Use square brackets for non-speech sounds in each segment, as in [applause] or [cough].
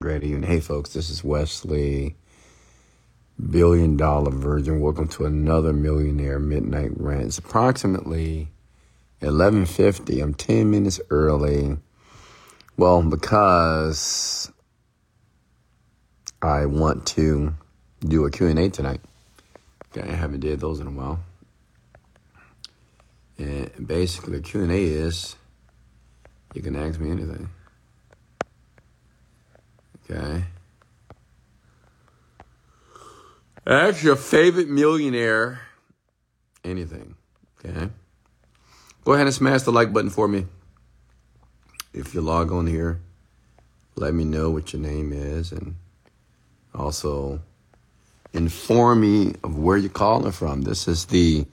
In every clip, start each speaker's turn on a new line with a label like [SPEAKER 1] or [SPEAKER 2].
[SPEAKER 1] Ready and hey folks, this is Wesley, billion dollar virgin. Welcome to another millionaire midnight rant. It's approximately 11:50. I'm 10 minutes early. Well, because I want to do a Q&A tonight. I haven't did those in a while. And basically Q&A is you can ask me anything. Okay. Ask your favorite millionaire anything. Okay. Go ahead and smash the like button for me. If you log on here, let me know what your name is and also inform me of where you're calling from. This is the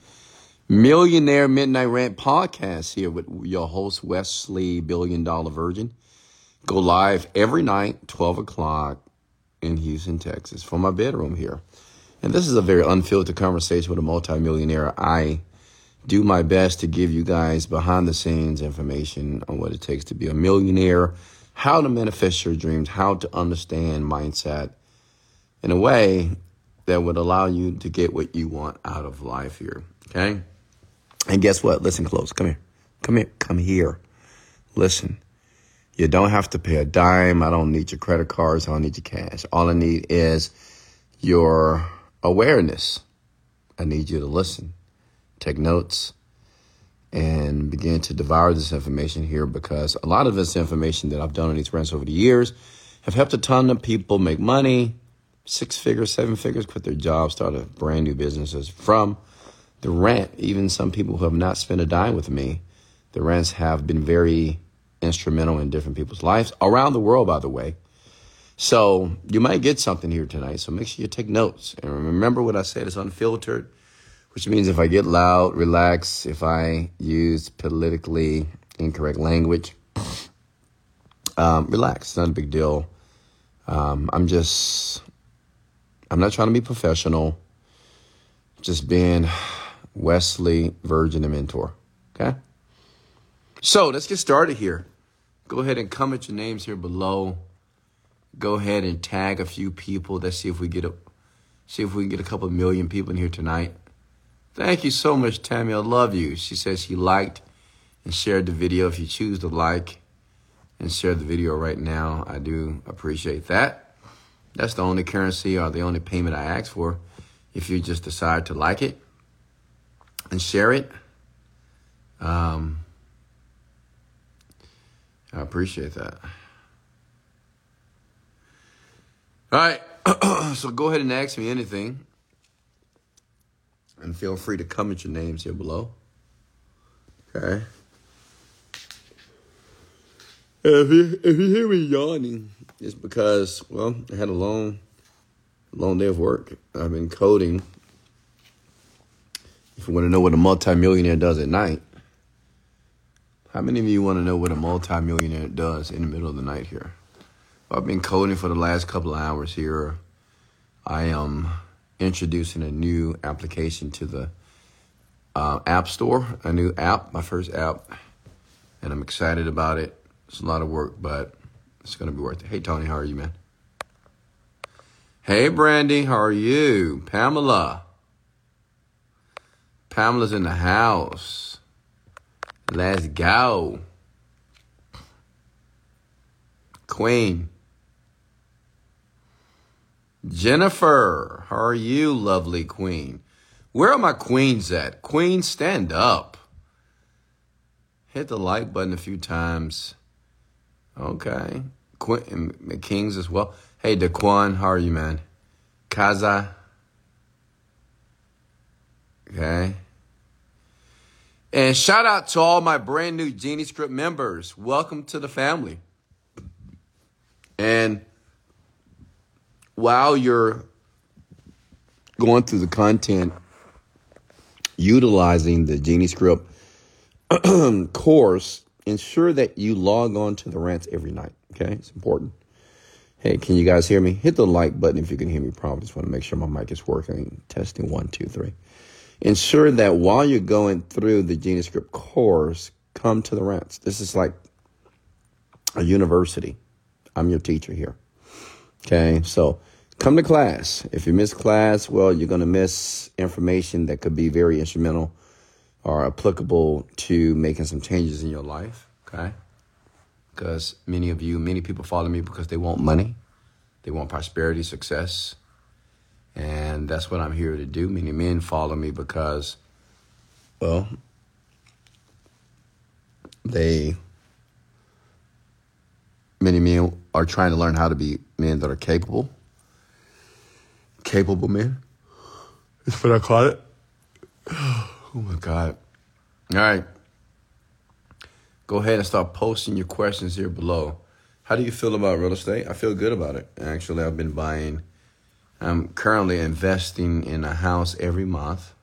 [SPEAKER 1] Millionaire Midnight Rant podcast here with your host, Wesley Billion Dollar Virgin. Go live every night, 12 o'clock in Houston, Texas, from my bedroom here. And this is a very unfiltered conversation with a multimillionaire. I do my best to give you guys behind the scenes information on what it takes to be a millionaire, how to manifest your dreams, how to understand mindset in a way that would allow you to get what you want out of life here. Okay? And guess what? Listen close. Come here. Come here. Come here. Listen. You don't have to pay a dime. I don't need your credit cards. I don't need your cash. All I need is your awareness. I need you to listen, take notes, and begin to devour this information here because a lot of this information that I've done on these rants over the years have helped a ton of people make money, six figures, seven figures, quit their jobs, start a brand new businesses from the rant. Even some people who have not spent a dime with me, the rants have been very instrumental in different people's lives around the world, by the way. So you might get something here tonight. So make sure you take notes and remember what I said is unfiltered, which means if I get loud, relax. If I use politically incorrect language, um, relax. It's not a big deal. Um, I'm just, I'm not trying to be professional. Just being [sighs] Wesley, virgin and mentor. Okay. So let's get started here. Go ahead and comment your names here below. Go ahead and tag a few people. Let's see if we get a see if we can get a couple million people in here tonight. Thank you so much, Tammy. I love you. She says she liked and shared the video. If you choose to like and share the video right now, I do appreciate that. That's the only currency or the only payment I ask for. If you just decide to like it and share it, um, I appreciate that. All right. [clears throat] so go ahead and ask me anything. And feel free to comment your names here below. Okay. If you if you hear me yawning, it's because well, I had a long long day of work. I've been coding. If you want to know what a multimillionaire does at night, how many of you want to know what a multimillionaire does in the middle of the night here? I've been coding for the last couple of hours here. I am introducing a new application to the uh, App Store, a new app, my first app, and I'm excited about it. It's a lot of work, but it's going to be worth it. Hey, Tony, how are you, man? Hey, Brandy, how are you? Pamela. Pamela's in the house. Let's go. Queen. Jennifer, how are you, lovely queen? Where are my queens at? Queen, stand up. Hit the like button a few times. Okay. Queen, Kings as well. Hey, Daquan, how are you, man? Kaza. Okay. And shout out to all my brand new Genie Script members. Welcome to the family. And while you're going through the content, utilizing the Genie Script [clears throat] course, ensure that you log on to the rants every night. Okay, it's important. Hey, can you guys hear me? Hit the like button if you can hear me. Probably just want to make sure my mic is working. Testing one, two, three ensure that while you're going through the Genie Script course, come to the rants. This is like a university. I'm your teacher here. Okay, so come to class. If you miss class, well, you're going to miss information that could be very instrumental or applicable to making some changes in your life. Okay, because many of you, many people follow me because they want money, they want prosperity, success, and that's what I'm here to do. Many men follow me because, well, they many men are trying to learn how to be men that are capable. Capable men. That's what I call it. Oh my God. All right. Go ahead and start posting your questions here below. How do you feel about real estate? I feel good about it. Actually, I've been buying, I'm currently investing in a house every month.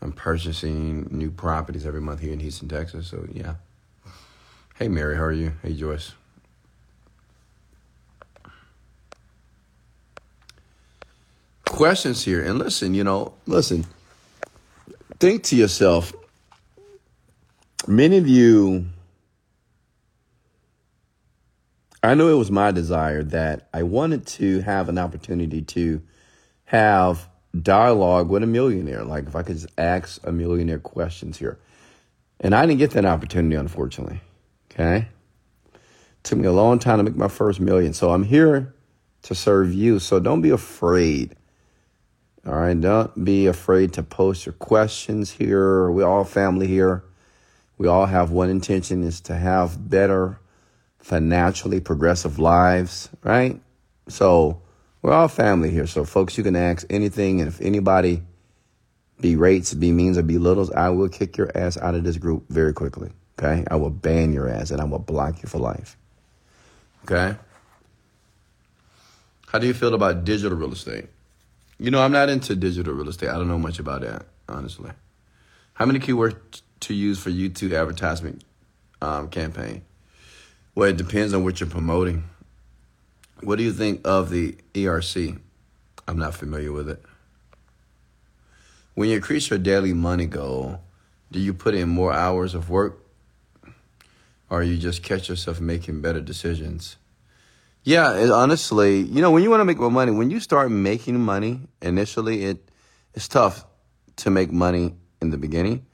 [SPEAKER 1] I'm purchasing new properties every month here in Houston, Texas. So, yeah. Hey, Mary, how are you? Hey, Joyce. Questions here. And listen, you know, listen, think to yourself, many of you, I know it was my desire that I wanted to have an opportunity to have dialogue with a millionaire. Like if I could just ask a millionaire questions here. And I didn't get that opportunity, unfortunately. Okay. Took me a long time to make my first million. So I'm here to serve you. So don't be afraid. All right. Don't be afraid to post your questions here. We're all family here. We all have one intention is to have better financially progressive lives, right? So we're all family here. So folks, you can ask anything. And if anybody berates, be means or belittles, I will kick your ass out of this group very quickly. Okay. I will ban your ass and I will block you for life. Okay. How do you feel about digital real estate? You know, I'm not into digital real estate. I don't know much about that, honestly. How many keywords to use for YouTube advertisement um, campaign? Well, it depends on what you're promoting. What do you think of the ERC? I'm not familiar with it. When you increase your daily money goal, do you put in more hours of work or you just catch yourself making better decisions? Yeah, it, honestly, you know, when you want to make more money, when you start making money initially, it it's tough to make money in the beginning.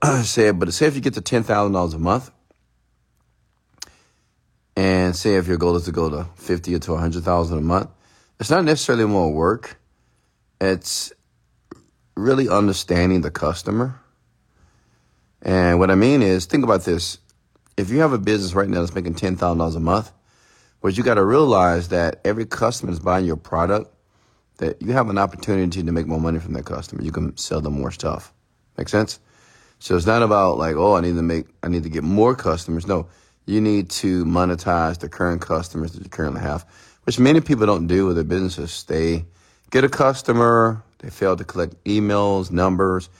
[SPEAKER 1] I [clears throat] say, but say if you get to ten thousand dollars a month, and say if your goal is to go to fifty or to a hundred thousand a month, it's not necessarily more work. It's really understanding the customer. And what I mean is, think about this if you have a business right now that's making ten thousand dollars a month, what you got to realize that every customer is buying your product, that you have an opportunity to make more money from that customer. You can sell them more stuff. Make sense? So it's not about like, oh, I need to make, I need to get more customers. No, you need to monetize the current customers that you currently have, which many people don't do with their businesses. They get a customer, they fail to collect emails, numbers,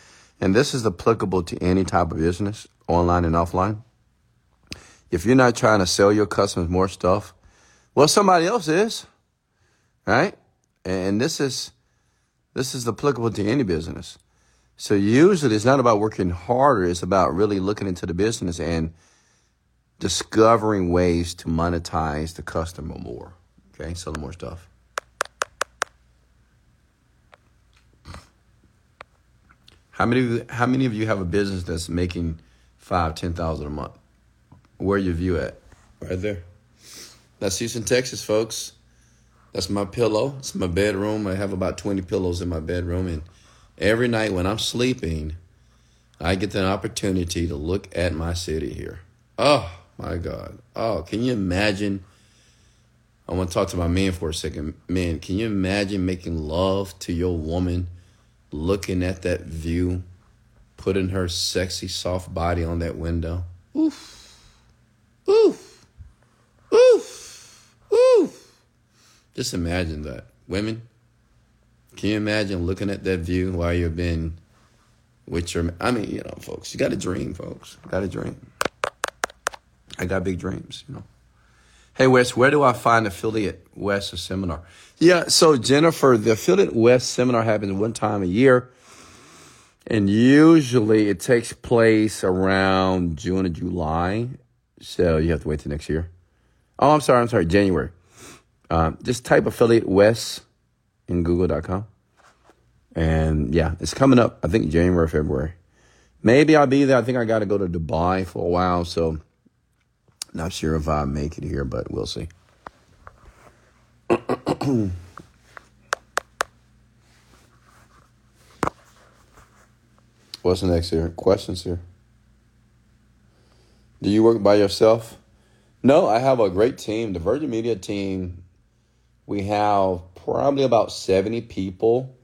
[SPEAKER 1] and this is applicable to any type of business, online and offline. If you're not trying to sell your customers more stuff, well, somebody else is, right? And this is this is applicable to any business. So usually it's not about working harder; it's about really looking into the business and discovering ways to monetize the customer more. Okay, sell more stuff. How many of you, how many of you have a business that's making five, ten thousand a month? Where your view at? Right there. That's Houston, Texas, folks. That's my pillow. It's my bedroom. I have about 20 pillows in my bedroom. And every night when I'm sleeping, I get the opportunity to look at my city here. Oh, my God. Oh, can you imagine? I want to talk to my man for a second. Man, can you imagine making love to your woman, looking at that view, putting her sexy, soft body on that window? Oof. Oof. Oof. Oof. Just imagine that. Women, can you imagine looking at that view while you're being with your, I mean, you know, folks, you got to dream, folks. Got to dream. I got big dreams, you know. Hey, Wes, where do I find Affiliate West seminar? Yeah, so Jennifer, the Affiliate West seminar happens one time a year. And usually it takes place around June or July. So you have to wait till next year. Oh, I'm sorry. I'm sorry. January. Um, just type affiliate Wes in google.com. And yeah, it's coming up, I think January, February. Maybe I'll be there. I think I got to go to Dubai for a while. So not sure if I make it here, but we'll see. What's the next here? Questions here. Do you work by yourself? No, I have a great team. The Virgin Media team, we have probably about 70 people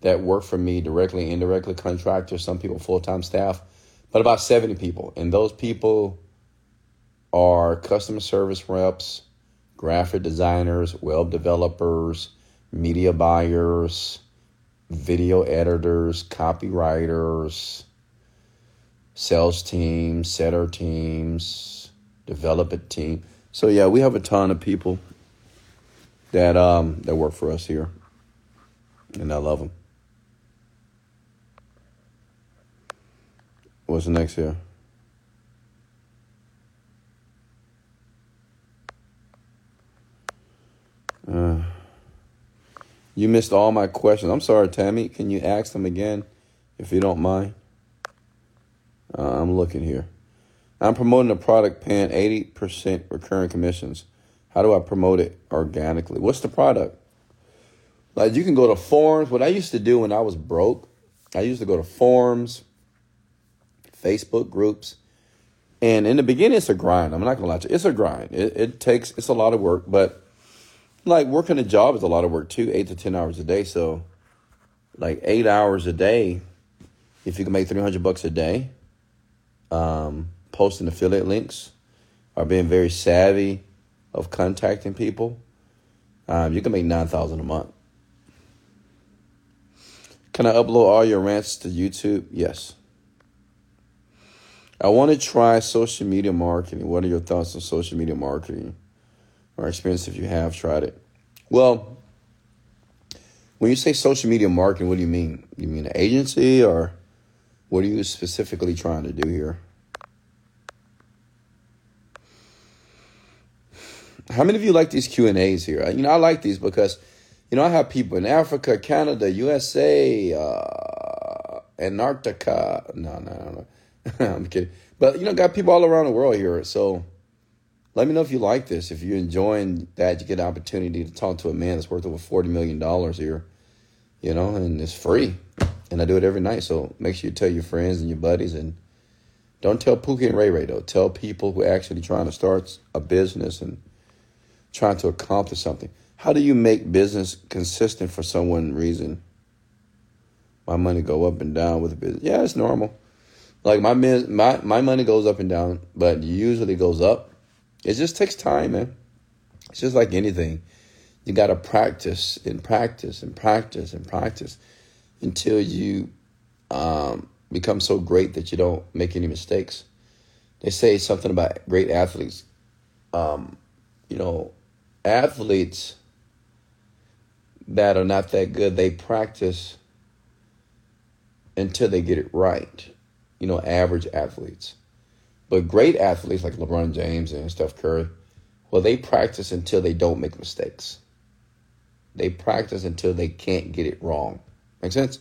[SPEAKER 1] that work for me directly, indirectly, contractors, some people full time staff, but about 70 people. And those people are customer service reps, graphic designers, web developers, media buyers, video editors, copywriters, sales teams, setter teams, development team. So yeah, we have a ton of people that um that work for us here, and I love them. What's next here? You missed all my questions. I'm sorry, Tammy. Can you ask them again, if you don't mind? Uh, I'm looking here. I'm promoting a product paying 80% recurring commissions. How do I promote it organically? What's the product? Like you can go to forums. What I used to do when I was broke, I used to go to forums, Facebook groups. And in the beginning, it's a grind. I'm not gonna lie to you. It's a grind. It, it takes, it's a lot of work, but like working a job is a lot of work too, eight to 10 hours a day. So like eight hours a day, if you can make 300 bucks a day, um, posting affiliate links or being very savvy of contacting people, um, you can make 9,000 a month. Can I upload all your rants to YouTube? Yes. I want to try social media marketing. What are your thoughts on social media marketing or experience if you have tried it? Well, when you say social media marketing, what do you mean? You mean an agency or what are you specifically trying to do here? How many of you like these Q and A's here? You know, I like these because, you know, I have people in Africa, Canada, USA, uh, Antarctica. No, no, no, no. [laughs] I'm kidding. But you know, got people all around the world here. So let me know if you like this. If you're enjoying that, you get an opportunity to talk to a man that's worth over forty million dollars here. You know, and it's free. And I do it every night. So make sure you tell your friends and your buddies and don't tell Pookie and Ray Ray though. Tell people who are actually trying to start a business and trying to accomplish something. How do you make business consistent for someone reason? My money go up and down with a business. Yeah, it's normal. Like my my my money goes up and down, but usually goes up. It just takes time, man. It's just like anything. You got to practice and practice and practice and practice until you um, become so great that you don't make any mistakes. They say something about great athletes. Um, you know, athletes that are not that good, they practice until they get it right you know, average athletes. But great athletes like LeBron James and Steph Curry, well, they practice until they don't make mistakes. They practice until they can't get it wrong. Make sense?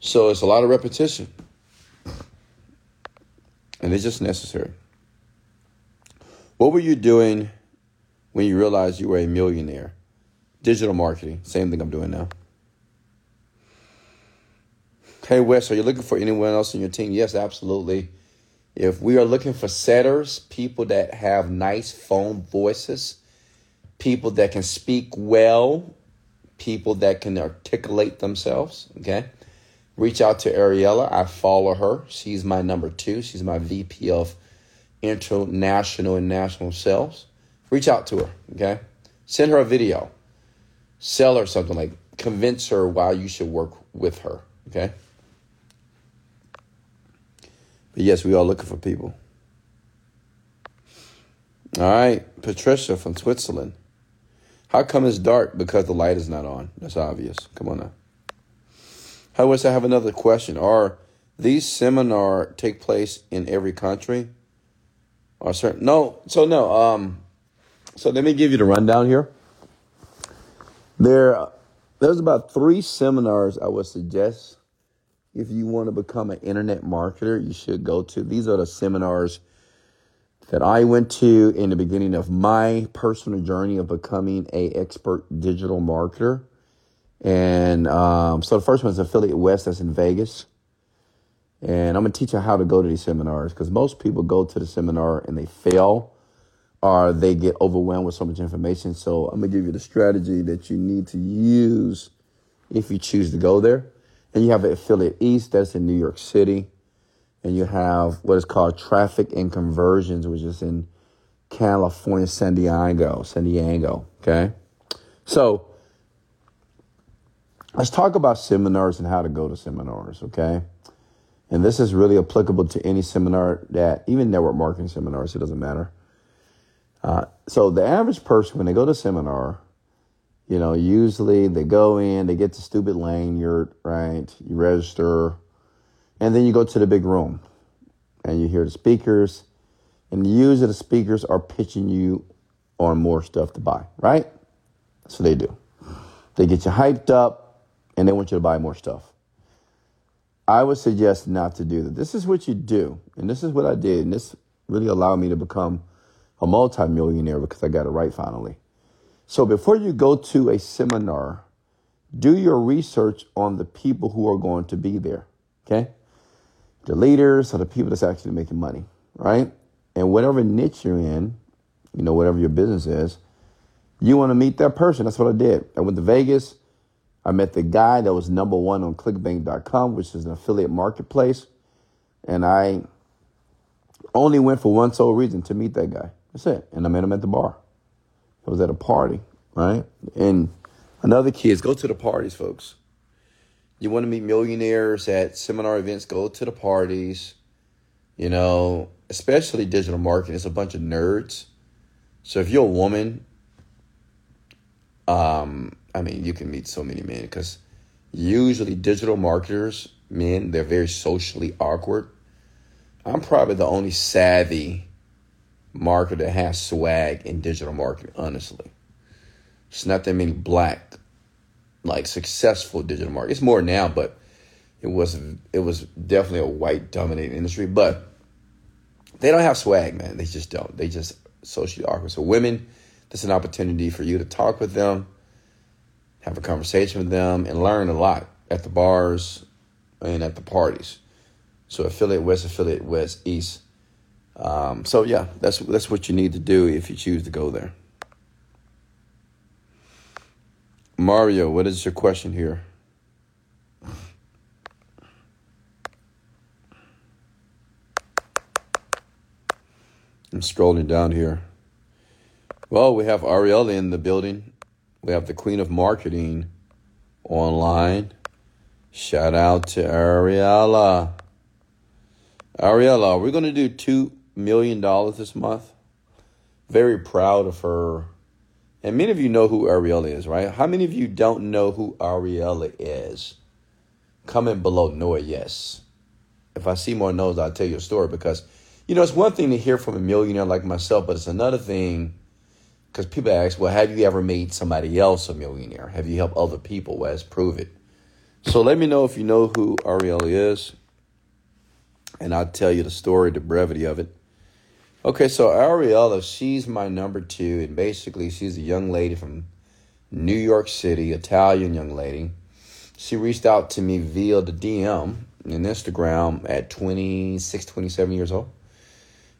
[SPEAKER 1] So it's a lot of repetition. And it's just necessary. What were you doing when you realized you were a millionaire? Digital marketing, same thing I'm doing now. Hey, Wes, are you looking for anyone else in your team? Yes, absolutely. If we are looking for setters, people that have nice phone voices, people that can speak well, people that can articulate themselves, okay? Reach out to Ariella. I follow her. She's my number two. She's my VP of international and national sales. Reach out to her, okay? Send her a video. Sell her something like convince her why you should work with her, okay? But yes, we are looking for people. All right, Patricia from Switzerland. How come it's dark? Because the light is not on. That's obvious. Come on now. How was I have another question? Are these seminar take place in every country? Or certain? No. So no. Um, So let me give you the rundown here. There, there's about three seminars I would suggest if you want to become an internet marketer, you should go to. These are the seminars that I went to in the beginning of my personal journey of becoming a expert digital marketer. And um, so the first one is Affiliate West, that's in Vegas. And I'm to teach you how to go to these seminars because most people go to the seminar and they fail or they get overwhelmed with so much information. So I'm to give you the strategy that you need to use if you choose to go there. And you have Affiliate East, that's in New York City. And you have what is called Traffic and Conversions, which is in California, San Diego, San Diego. Okay. So let's talk about seminars and how to go to seminars. Okay. And this is really applicable to any seminar that, even network marketing seminars, it doesn't matter. Uh, so the average person, when they go to seminar, you know, usually they go in, they get the stupid lanyard, right? You register, and then you go to the big room and you hear the speakers, and usually the speakers are pitching you on more stuff to buy, right? So they do. They get you hyped up and they want you to buy more stuff. I would suggest not to do that. This is what you do, and this is what I did, and this really allowed me to become a multimillionaire because I got it right finally. So before you go to a seminar, do your research on the people who are going to be there. Okay? The leaders are the people that's actually making money, right? And whatever niche you're in, you know, whatever your business is, you want to meet that person. That's what I did. I went to Vegas. I met the guy that was number one on clickbank.com, which is an affiliate marketplace. And I only went for one sole reason to meet that guy. That's it. And I met him at the bar. I was at a party, right? And another is go to the parties, folks. You want to meet millionaires at seminar events, go to the parties. You know, especially digital marketing, it's a bunch of nerds. So if you're a woman, um, I mean, you can meet so many men because usually digital marketers, men, they're very socially awkward. I'm probably the only savvy marketer that has swag in digital marketing, honestly. It's not that many black, like successful digital market. It's more now, but it was it was definitely a white dominated industry. But they don't have swag, man. They just don't. They just socially awkward. So women, this is an opportunity for you to talk with them, have a conversation with them, and learn a lot at the bars and at the parties. So affiliate West, affiliate West, East um, so yeah, that's that's what you need to do if you choose to go there. Mario, what is your question here? I'm scrolling down here. Well, we have Ariella in the building. We have the Queen of Marketing online. Shout out to Ariella. Ariella, we're going to do two million dollars this month. Very proud of her. And many of you know who Ariella is, right? How many of you don't know who Ariella is? Comment below, it, yes. If I see more no's, I'll tell you a story because, you know, it's one thing to hear from a millionaire like myself, but it's another thing because people ask, well, have you ever made somebody else a millionaire? Have you helped other people? Well, let's prove it. So let me know if you know who Ariella is, and I'll tell you the story, the brevity of it. Okay, so Ariella, she's my number two, and basically she's a young lady from New York City, Italian young lady. She reached out to me via the DM in Instagram at 26, 27 years old,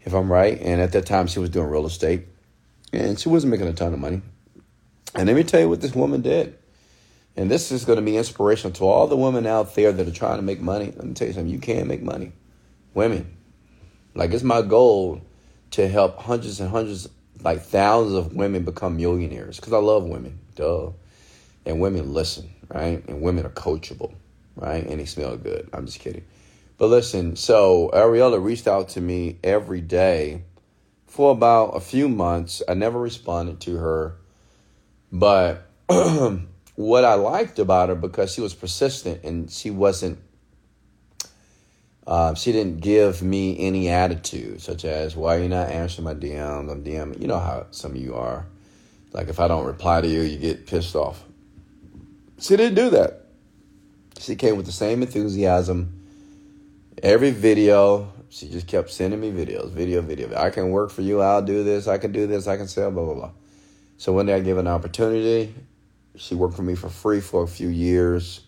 [SPEAKER 1] if I'm right. And at that time, she was doing real estate, and she wasn't making a ton of money. And let me tell you what this woman did. And this is going to be inspirational to all the women out there that are trying to make money. Let me tell you something, you can make money. Women. Like, it's my goal to help hundreds and hundreds, like thousands of women become millionaires because I love women, duh. And women listen, right? And women are coachable, right? And they smell good. I'm just kidding. But listen, so Ariella reached out to me every day for about a few months. I never responded to her. But [clears throat] what I liked about her because she was persistent and she wasn't Uh, she didn't give me any attitude, such as why are you not answering my DMs. I'm DM. You know how some of you are. Like if I don't reply to you, you get pissed off. She didn't do that. She came with the same enthusiasm. Every video, she just kept sending me videos, video, video. I can work for you. I'll do this. I can do this. I can sell, blah, blah, blah. So one day I gave an opportunity. She worked for me for free for a few years.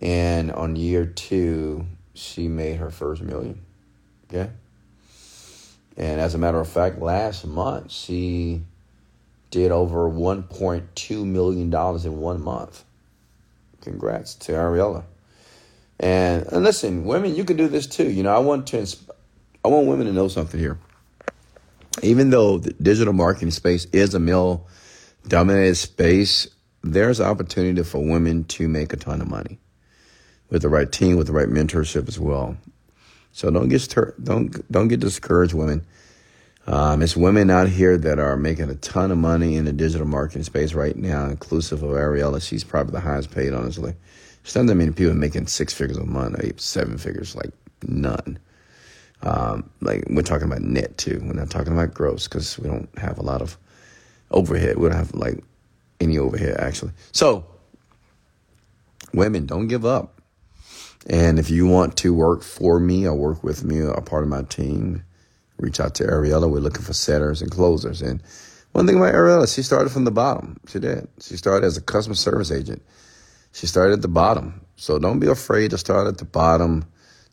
[SPEAKER 1] And on year two, she made her first million. Okay. And as a matter of fact, last month, she did over $1.2 million in one month. Congrats to Ariella. And, and listen, women, you can do this too. You know, I want to, I want women to know something here. Even though the digital marketing space is a male dominated space, there's opportunity for women to make a ton of money with the right team, with the right mentorship as well. So don't get don't don't get discouraged, women. Um, it's women out here that are making a ton of money in the digital marketing space right now, inclusive of Ariella. She's probably the highest paid, honestly. There's not that many people making six figures a month, eight, seven figures, like none. Um, like we're talking about net too. We're not talking about gross because we don't have a lot of overhead. We don't have like any overhead actually. So, women, don't give up. And if you want to work for me or work with me, a part of my team, reach out to Ariella. We're looking for setters and closers. And one thing about Ariella, she started from the bottom. She did. She started as a customer service agent. She started at the bottom. So don't be afraid to start at the bottom.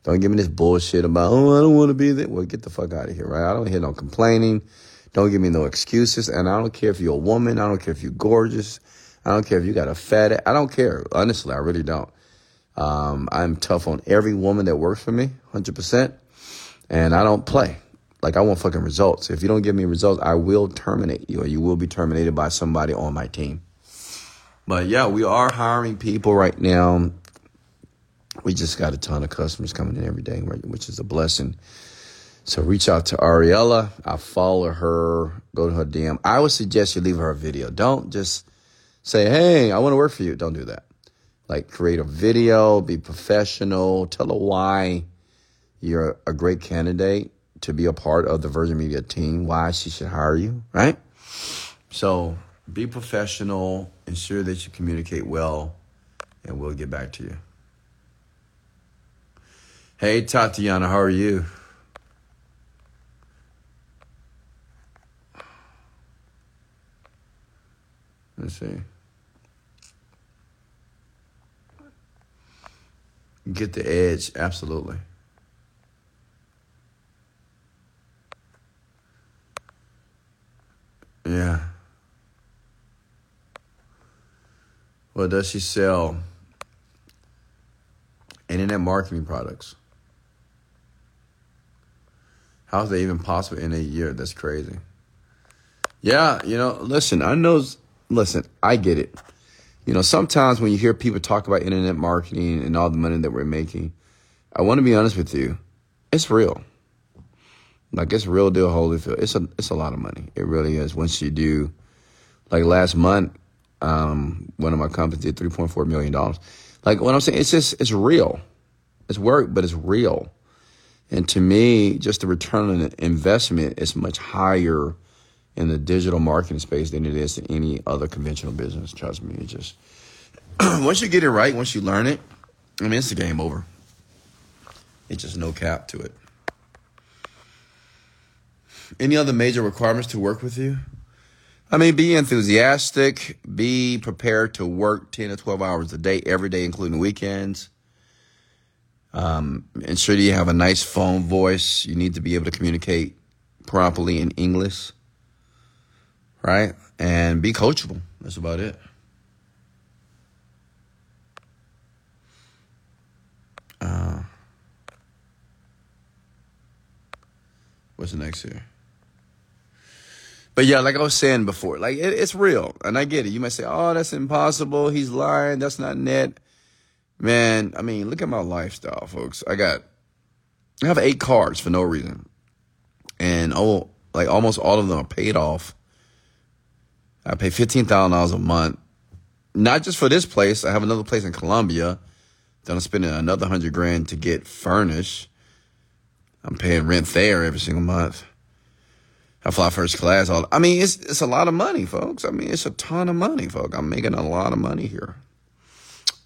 [SPEAKER 1] Don't give me this bullshit about, oh, I don't want to be there. Well, get the fuck out of here, right? I don't hear no complaining. Don't give me no excuses. And I don't care if you're a woman. I don't care if you're gorgeous. I don't care if you got a fat. I don't care. Honestly, I really don't. Um, I'm tough on every woman that works for me, 100%. And I don't play. Like I want fucking results. If you don't give me results, I will terminate you or you will be terminated by somebody on my team. But yeah, we are hiring people right now. We just got a ton of customers coming in every day, which is a blessing. So reach out to Ariella. I follow her. Go to her DM. I would suggest you leave her a video. Don't just say, "Hey, I want to work for you." Don't do that. Like create a video, be professional, tell her why you're a great candidate to be a part of the Virgin Media team, why she should hire you, right? So be professional, ensure that you communicate well, and we'll get back to you. Hey, Tatiana, how are you? Let's see. Get the edge, absolutely. Yeah. Well, does she sell internet marketing products? How's that even possible in a year? That's crazy. Yeah, you know, listen, I know, listen, I get it. You know, sometimes when you hear people talk about internet marketing and all the money that we're making, I want to be honest with you, it's real. Like it's real deal Holyfield. It's a it's a lot of money. It really is. Once you do, like last month, um, one of my companies did three point four million dollars. Like what I'm saying, it's just it's real. It's work, but it's real. And to me, just the return on investment is much higher in the digital marketing space than it is in any other conventional business. Trust me. It just [clears throat] once you get it right, once you learn it, I mean it's the game over. It's just no cap to it. Any other major requirements to work with you? I mean, be enthusiastic, be prepared to work 10 to 12 hours a day, every day, including weekends. Um, ensure that you have a nice phone voice. You need to be able to communicate properly in English, right? And be coachable. That's about it. Uh, what's the next here? But yeah, like I was saying before, like it, it's real, and I get it. You might say, "Oh, that's impossible. He's lying. That's not net." Man, I mean, look at my lifestyle, folks. I got, I have eight cars for no reason, and oh, like almost all of them are paid off. I pay fifteen thousand dollars a month, not just for this place. I have another place in Colombia Then I'm spending another hundred grand to get furnished. I'm paying rent there every single month. I fly first class. All I mean, it's it's a lot of money, folks. I mean, it's a ton of money, folks. I'm making a lot of money here.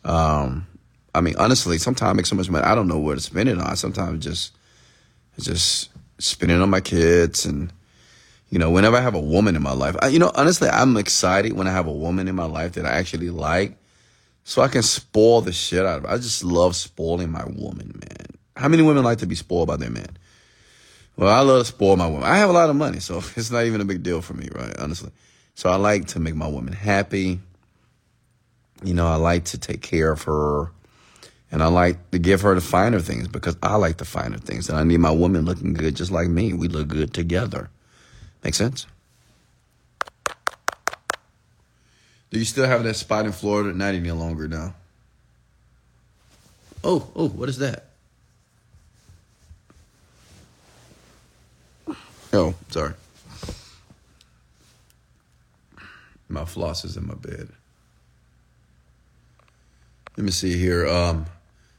[SPEAKER 1] Um, I mean, honestly, sometimes I make so much money, I don't know where to spend it on. Sometimes just just spending on my kids and you know, whenever I have a woman in my life, I, you know, honestly, I'm excited when I have a woman in my life that I actually like, so I can spoil the shit out of her. I just love spoiling my woman, man. How many women like to be spoiled by their man? Well, I love to spoil my woman. I have a lot of money, so [laughs] it's not even a big deal for me, right? Honestly. So I like to make my woman happy. You know, I like to take care of her. And I like to give her the finer things because I like the finer things. And I need my woman looking good just like me. We look good together. Make sense? Do you still have that spot in Florida? Not any longer now. Oh, oh, what is that? Oh, sorry. My floss is in my bed. Let me see here. Um,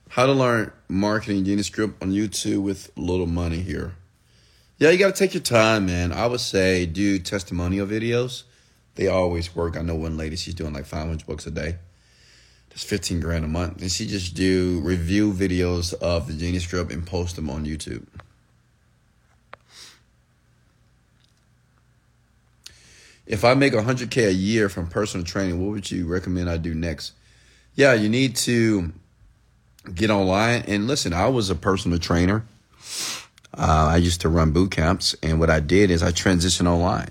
[SPEAKER 1] how to learn marketing Genius Script on YouTube with little money here. Yeah, you got to take your time, man. I would say do testimonial videos. They always work. I know one lady, she's doing like 500 books a day. That's 15 grand a month. And she just do review videos of the Genie Script and post them on YouTube. If I make 100K a year from personal training, what would you recommend I do next? Yeah, you need to get online. And listen, I was a personal trainer. Uh, I used to run boot camps. And what I did is I transitioned online.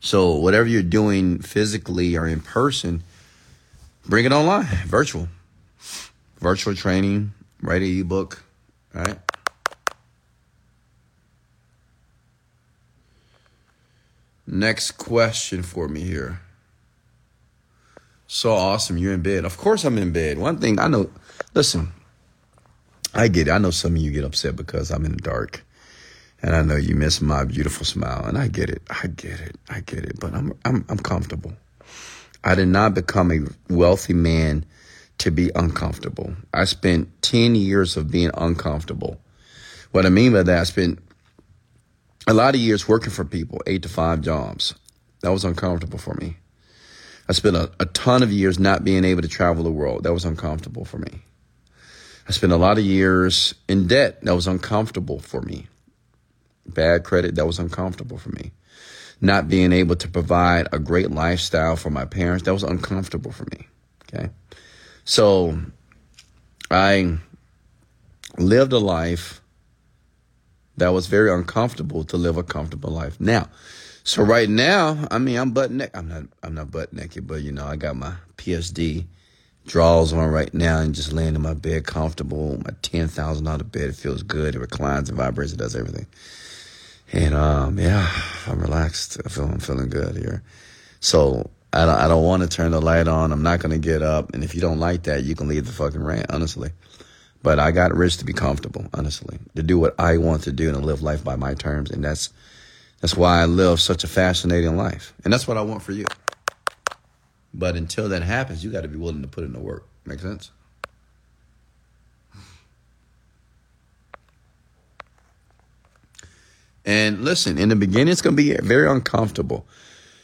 [SPEAKER 1] So whatever you're doing physically or in person, bring it online, virtual. Virtual training, write an ebook, right? Next question for me here. So awesome. You're in bed. Of course, I'm in bed. One thing I know, listen, I get it. I know some of you get upset because I'm in the dark. And I know you miss my beautiful smile. And I get it. I get it. I get it. But I'm, I'm, I'm comfortable. I did not become a wealthy man to be uncomfortable. I spent 10 years of being uncomfortable. What I mean by that, I spent a lot of years working for people, eight to five jobs. That was uncomfortable for me. I spent a, a ton of years not being able to travel the world. That was uncomfortable for me. I spent a lot of years in debt. That was uncomfortable for me. Bad credit. That was uncomfortable for me. Not being able to provide a great lifestyle for my parents. That was uncomfortable for me. Okay. So I lived a life that was very uncomfortable to live a comfortable life. Now, so right now, I mean, I'm butt naked. I'm not. I'm not butt naked, but you know, I got my PSD drawers on right now and just laying in my bed, comfortable. My ten thousand dollar bed it feels good. It reclines, it vibrates, it does everything. And um, yeah, I'm relaxed. I feel I'm feeling good here. So I don't, I don't want to turn the light on. I'm not gonna get up. And if you don't like that, you can leave the fucking rant. Honestly. But I got rich to be comfortable, honestly, to do what I want to do and to live life by my terms. And that's that's why I live such a fascinating life. And that's what I want for you. But until that happens, you got to be willing to put in the work. Make sense? And listen, in the beginning, it's going to be very uncomfortable.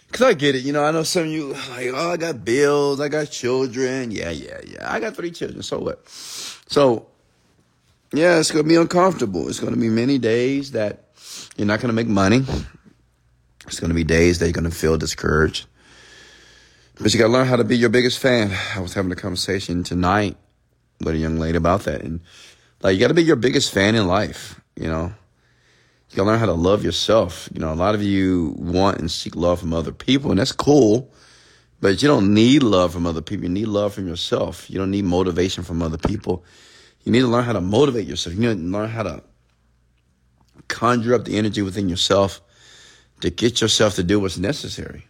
[SPEAKER 1] Because I get it. You know, I know some of you, like, oh, I got bills, I got children. Yeah, yeah, yeah. I got three children. So what? So, yeah, it's going to be uncomfortable. It's going to be many days that you're not going to make money. It's going to be days that you're going to feel discouraged. But you got to learn how to be your biggest fan. I was having a conversation tonight with a young lady about that. And, like, you got to be your biggest fan in life, you know? You gotta learn how to love yourself. You know, a lot of you want and seek love from other people, and that's cool. But you don't need love from other people. You need love from yourself. You don't need motivation from other people. You need to learn how to motivate yourself. You need to learn how to conjure up the energy within yourself to get yourself to do what's necessary.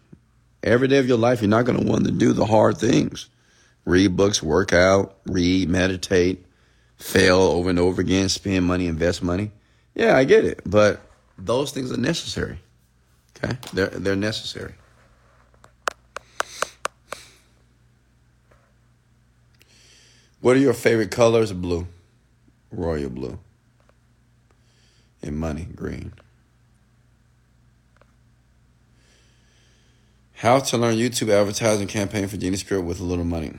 [SPEAKER 1] Every day of your life, you're not going to want to do the hard things. Read books, work out, read, meditate, fail over and over again, spend money, invest money. Yeah, I get it, but those things are necessary. Okay, they're they're necessary. What are your favorite colors? Blue, royal blue, and money green. How to learn YouTube advertising campaign for Genie Script with a little money.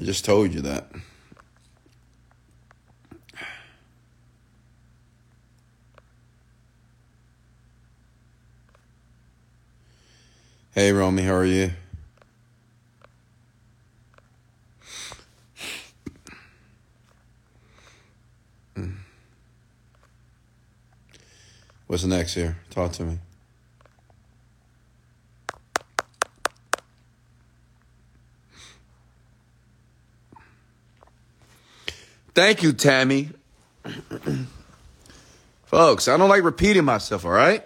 [SPEAKER 1] I just told you that. Hey, Romy, how are you? Mm. What's next here? Talk to me. Thank you, Tammy. Folks, I don't like repeating myself, all right?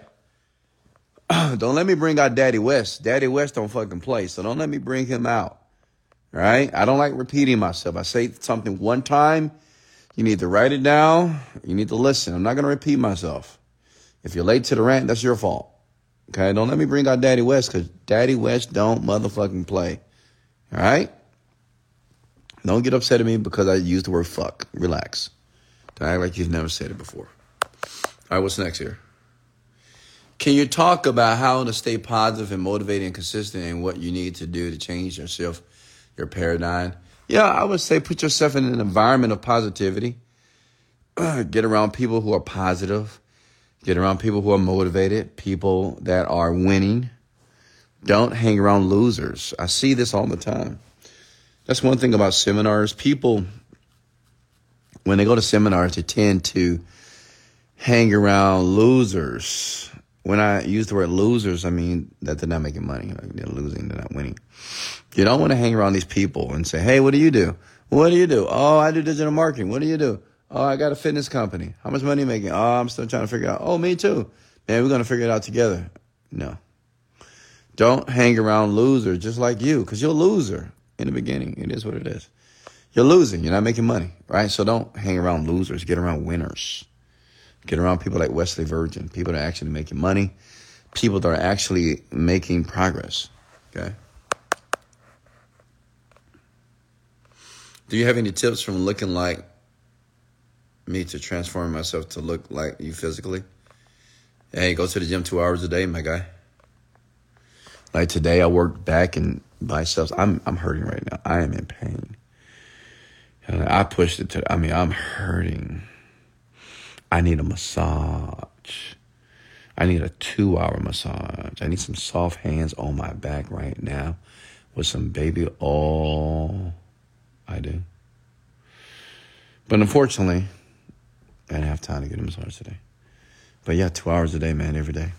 [SPEAKER 1] [clears throat] don't let me bring out Daddy West. Daddy West don't fucking play, so don't let me bring him out. All right? I don't like repeating myself. I say something one time, you need to write it down, you need to listen. I'm not going to repeat myself. If you're late to the rant, that's your fault. Okay? Don't let me bring out Daddy West because Daddy West don't motherfucking play. All right? Don't get upset at me because I used the word fuck. Relax. Don't act like you've never said it before. All right, what's next here? Can you talk about how to stay positive and motivated and consistent and what you need to do to change yourself, your paradigm? Yeah, I would say put yourself in an environment of positivity. [clears throat] Get around people who are positive. Get around people who are motivated, people that are winning. Don't hang around losers. I see this all the time. That's one thing about seminars. People, when they go to seminars, they tend to hang around losers. When I use the word losers, I mean that they're not making money. Like they're losing, they're not winning. You don't want to hang around these people and say, hey, what do you do? What do you do? Oh, I do digital marketing. What do you do? Oh, I got a fitness company. How much money you making? Oh, I'm still trying to figure out. Oh, me too. Man, we're going to figure it out together. No. Don't hang around losers just like you because you're a loser in the beginning. It is what it is. You're losing. You're not making money, right? So don't hang around losers. Get around winners. Get around people like Wesley Virgin, people that are actually making money, people that are actually making progress. Okay. Do you have any tips from looking like me to transform myself to look like you physically? Hey, go to the gym two hours a day, my guy. Like today, I worked back and biceps. I'm I'm hurting right now. I am in pain. And I pushed it to. I mean, I'm hurting. I need a massage. I need a two hour massage. I need some soft hands on my back right now with some baby oil. I do. But unfortunately, I didn't have time to get a massage today. But yeah, two hours a day, man, every day.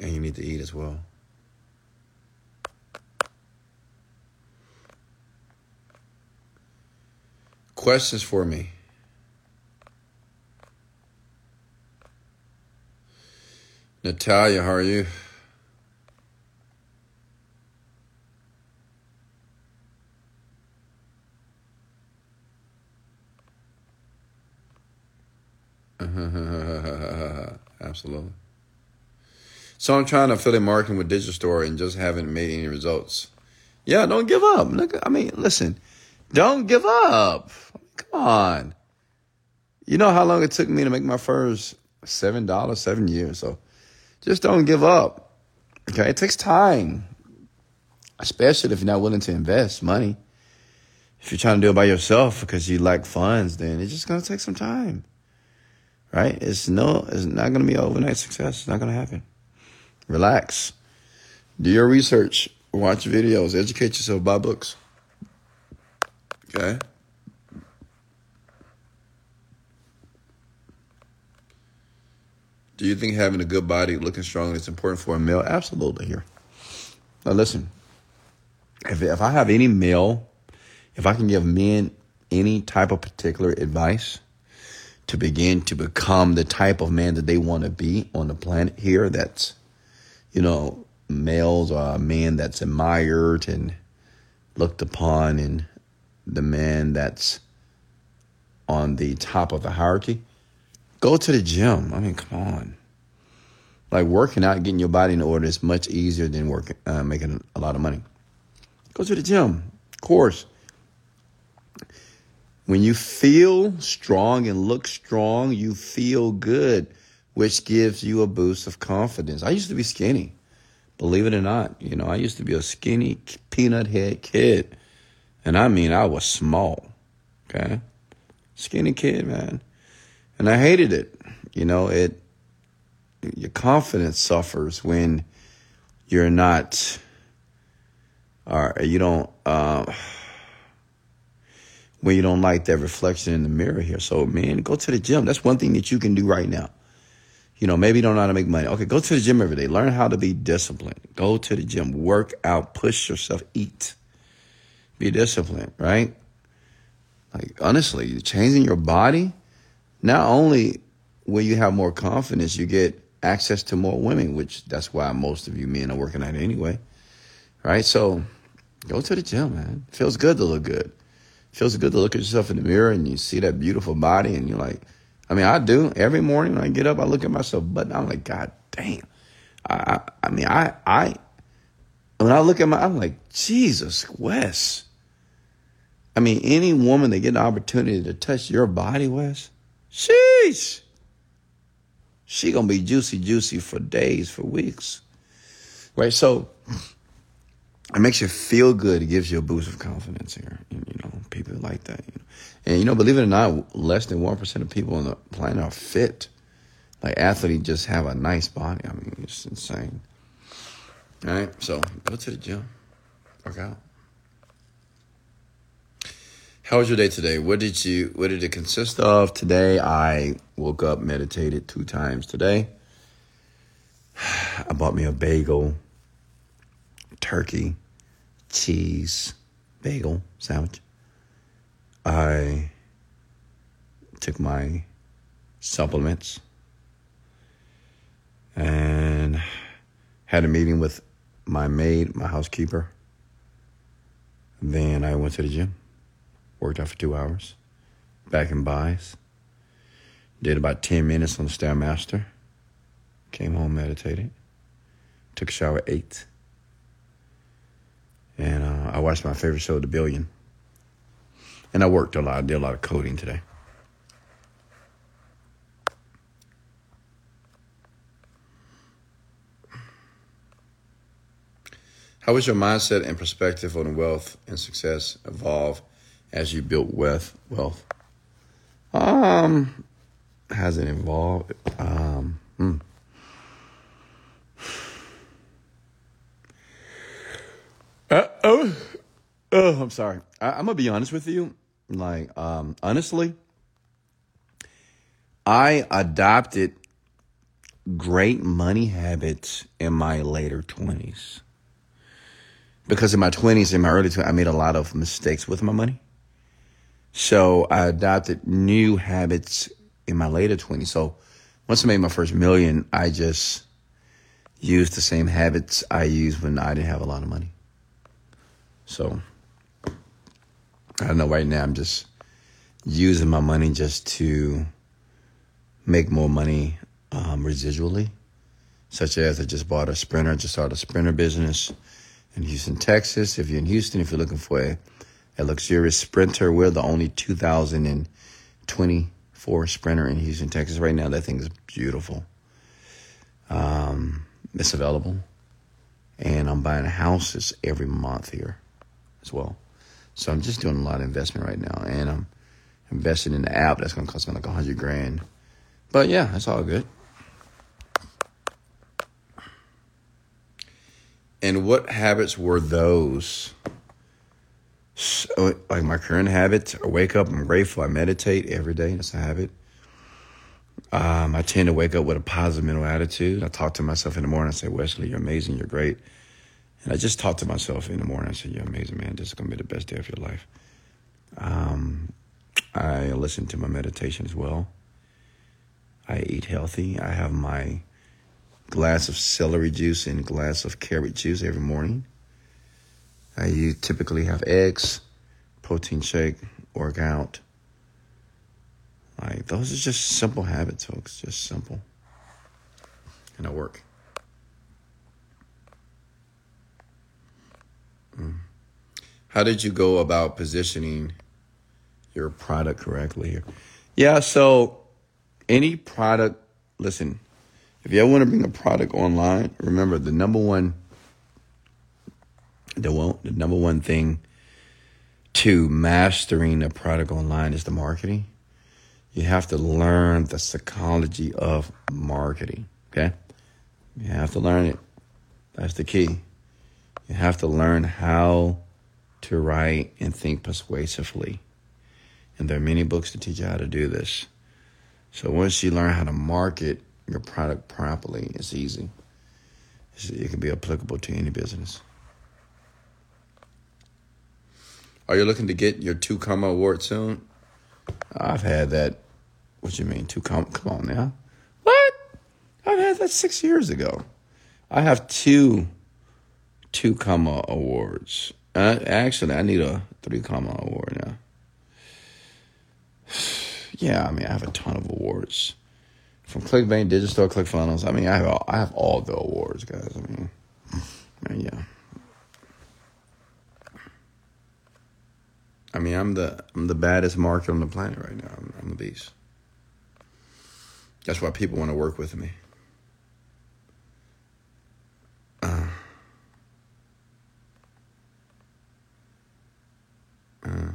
[SPEAKER 1] And you need to eat as well. Questions for me? Natalia, how are you? [laughs] Absolutely. So I'm trying to affiliate marketing with digital store and just haven't made any results. Yeah, don't give up. Look, I mean, listen, don't give up. Come on. You know how long it took me to make my first seven dollars, seven years. So just don't give up. Okay, it takes time, especially if you're not willing to invest money. If you're trying to do it by yourself because you lack funds, then it's just gonna take some time. Right? It's no, it's not gonna be overnight success. It's not gonna happen. Relax. Do your research. Watch videos. Educate yourself. Buy books. Okay? Do you think having a good body, looking strong, is important for a male? Absolutely. Here. Now, listen. If, if I have any male, if I can give men any type of particular advice to begin to become the type of man that they want to be on the planet here, that's you know, males or a man that's admired and looked upon and the man that's on the top of the hierarchy, go to the gym. I mean, come on. Like working out, getting your body in order is much easier than working, uh, making a lot of money. Go to the gym, of course. When you feel strong and look strong, you feel good, which gives you a boost of confidence. I used to be skinny, believe it or not. You know, I used to be a skinny peanut head kid. And I mean, I was small, okay? Skinny kid, man. And I hated it. You know, it, your confidence suffers when you're not, or you don't, uh, when you don't like that reflection in the mirror here. So, man, go to the gym. That's one thing that you can do right now. You know, maybe you don't know how to make money. Okay, go to the gym every day. Learn how to be disciplined. Go to the gym. Work out. Push yourself. Eat. Be disciplined, right? Like, honestly, you're changing your body, not only will you have more confidence, you get access to more women, which that's why most of you men are working at anyway. Right? So go to the gym, man. Feels good to look good feels good to look at yourself in the mirror and you see that beautiful body and you're like, I mean, I do every morning when I get up, I look at myself, but I'm like, God damn. I, I, mean, I, I, when I look at my, I'm like, Jesus, Wes. I mean, any woman that get an opportunity to touch your body, Wes, sheesh. She gonna be juicy, juicy for days, for weeks. Right? So it makes you feel good. It gives you a boost of confidence here. You know, people like that. You know? And you know, believe it or not, less than one percent of people on the planet are fit. Like athletes just have a nice body. I mean, it's insane. All right, so go to the gym, work out. How was your day today? What did you? What did it consist of today? I woke up, meditated two times today. [sighs] I bought me a bagel turkey, cheese, bagel sandwich. I took my supplements and had a meeting with my maid, my housekeeper. Then I went to the gym, worked out for two hours, back in buys, did about 10 minutes on the Stairmaster, came home, meditated, took a shower, ate and uh, I watched my favorite show, The Billion. And I worked a lot. I did a lot of coding today. How has your mindset and perspective on wealth and success evolve as you built wealth? Wealth. Um, has it evolved? Um, hmm. Uh, oh, oh, I'm sorry. I, am gonna be honest with you. Like, um, honestly, I adopted great money habits in my later 20s. Because in my 20s, in my early 20s, I made a lot of mistakes with my money. So I adopted new habits in my later 20s. So once I made my first million, I just used the same habits I used when I didn't have a lot of money. So I don't know. Right now, I'm just using my money just to make more money um, residually, such as I just bought a sprinter, just started a sprinter business in Houston, Texas. If you're in Houston, if you're looking for a, a luxurious sprinter, we're the only 2024 sprinter in Houston, Texas. Right now, that thing is beautiful. Um, it's available, and I'm buying houses every month here as well. So I'm just doing a lot of investment right now, and I'm investing in the app that's going to cost me like a hundred grand. But yeah, that's all good. And what habits were those? So, like my current habits, I wake up, I'm grateful, I meditate every day. That's a habit. Um, I tend to wake up with a positive mental attitude. I talk to myself in the morning. I say, Wesley, you're amazing. You're great. And I just talked to myself in the morning. I said, You're amazing, man. This is going to be the best day of your life. Um, I listen to my meditation as well. I eat healthy. I have my glass of celery juice and glass of carrot juice every morning. I typically have eggs, protein shake, work out. Like those are just simple habits, folks. Just simple. and I work. How did you go about positioning your product correctly? Yeah, so any product, listen, if you ever want to bring a product online, remember the number one the one the number one thing to mastering a product online is the marketing. You have to learn the psychology of marketing. Okay? You have to learn it. That's the key. You have to learn how to write and think persuasively. And there are many books to teach you how to do this. So once you learn how to market your product properly, it's easy. It can be applicable to any business. Are you looking to get your two comma award soon? I've had that. What you mean two comma? Come on now. What? I've had that six years ago. I have two two comma awards. Uh, actually, I need a three comma award now. [sighs] Yeah, I mean, I have a ton of awards from ClickBank, Digital, ClickFunnels. I mean, I have all, I have all the awards, guys. I mean, yeah. I mean, I'm the I'm the baddest marketer on the planet right now. I'm, I'm a beast. That's why people want to work with me. Uh, uh,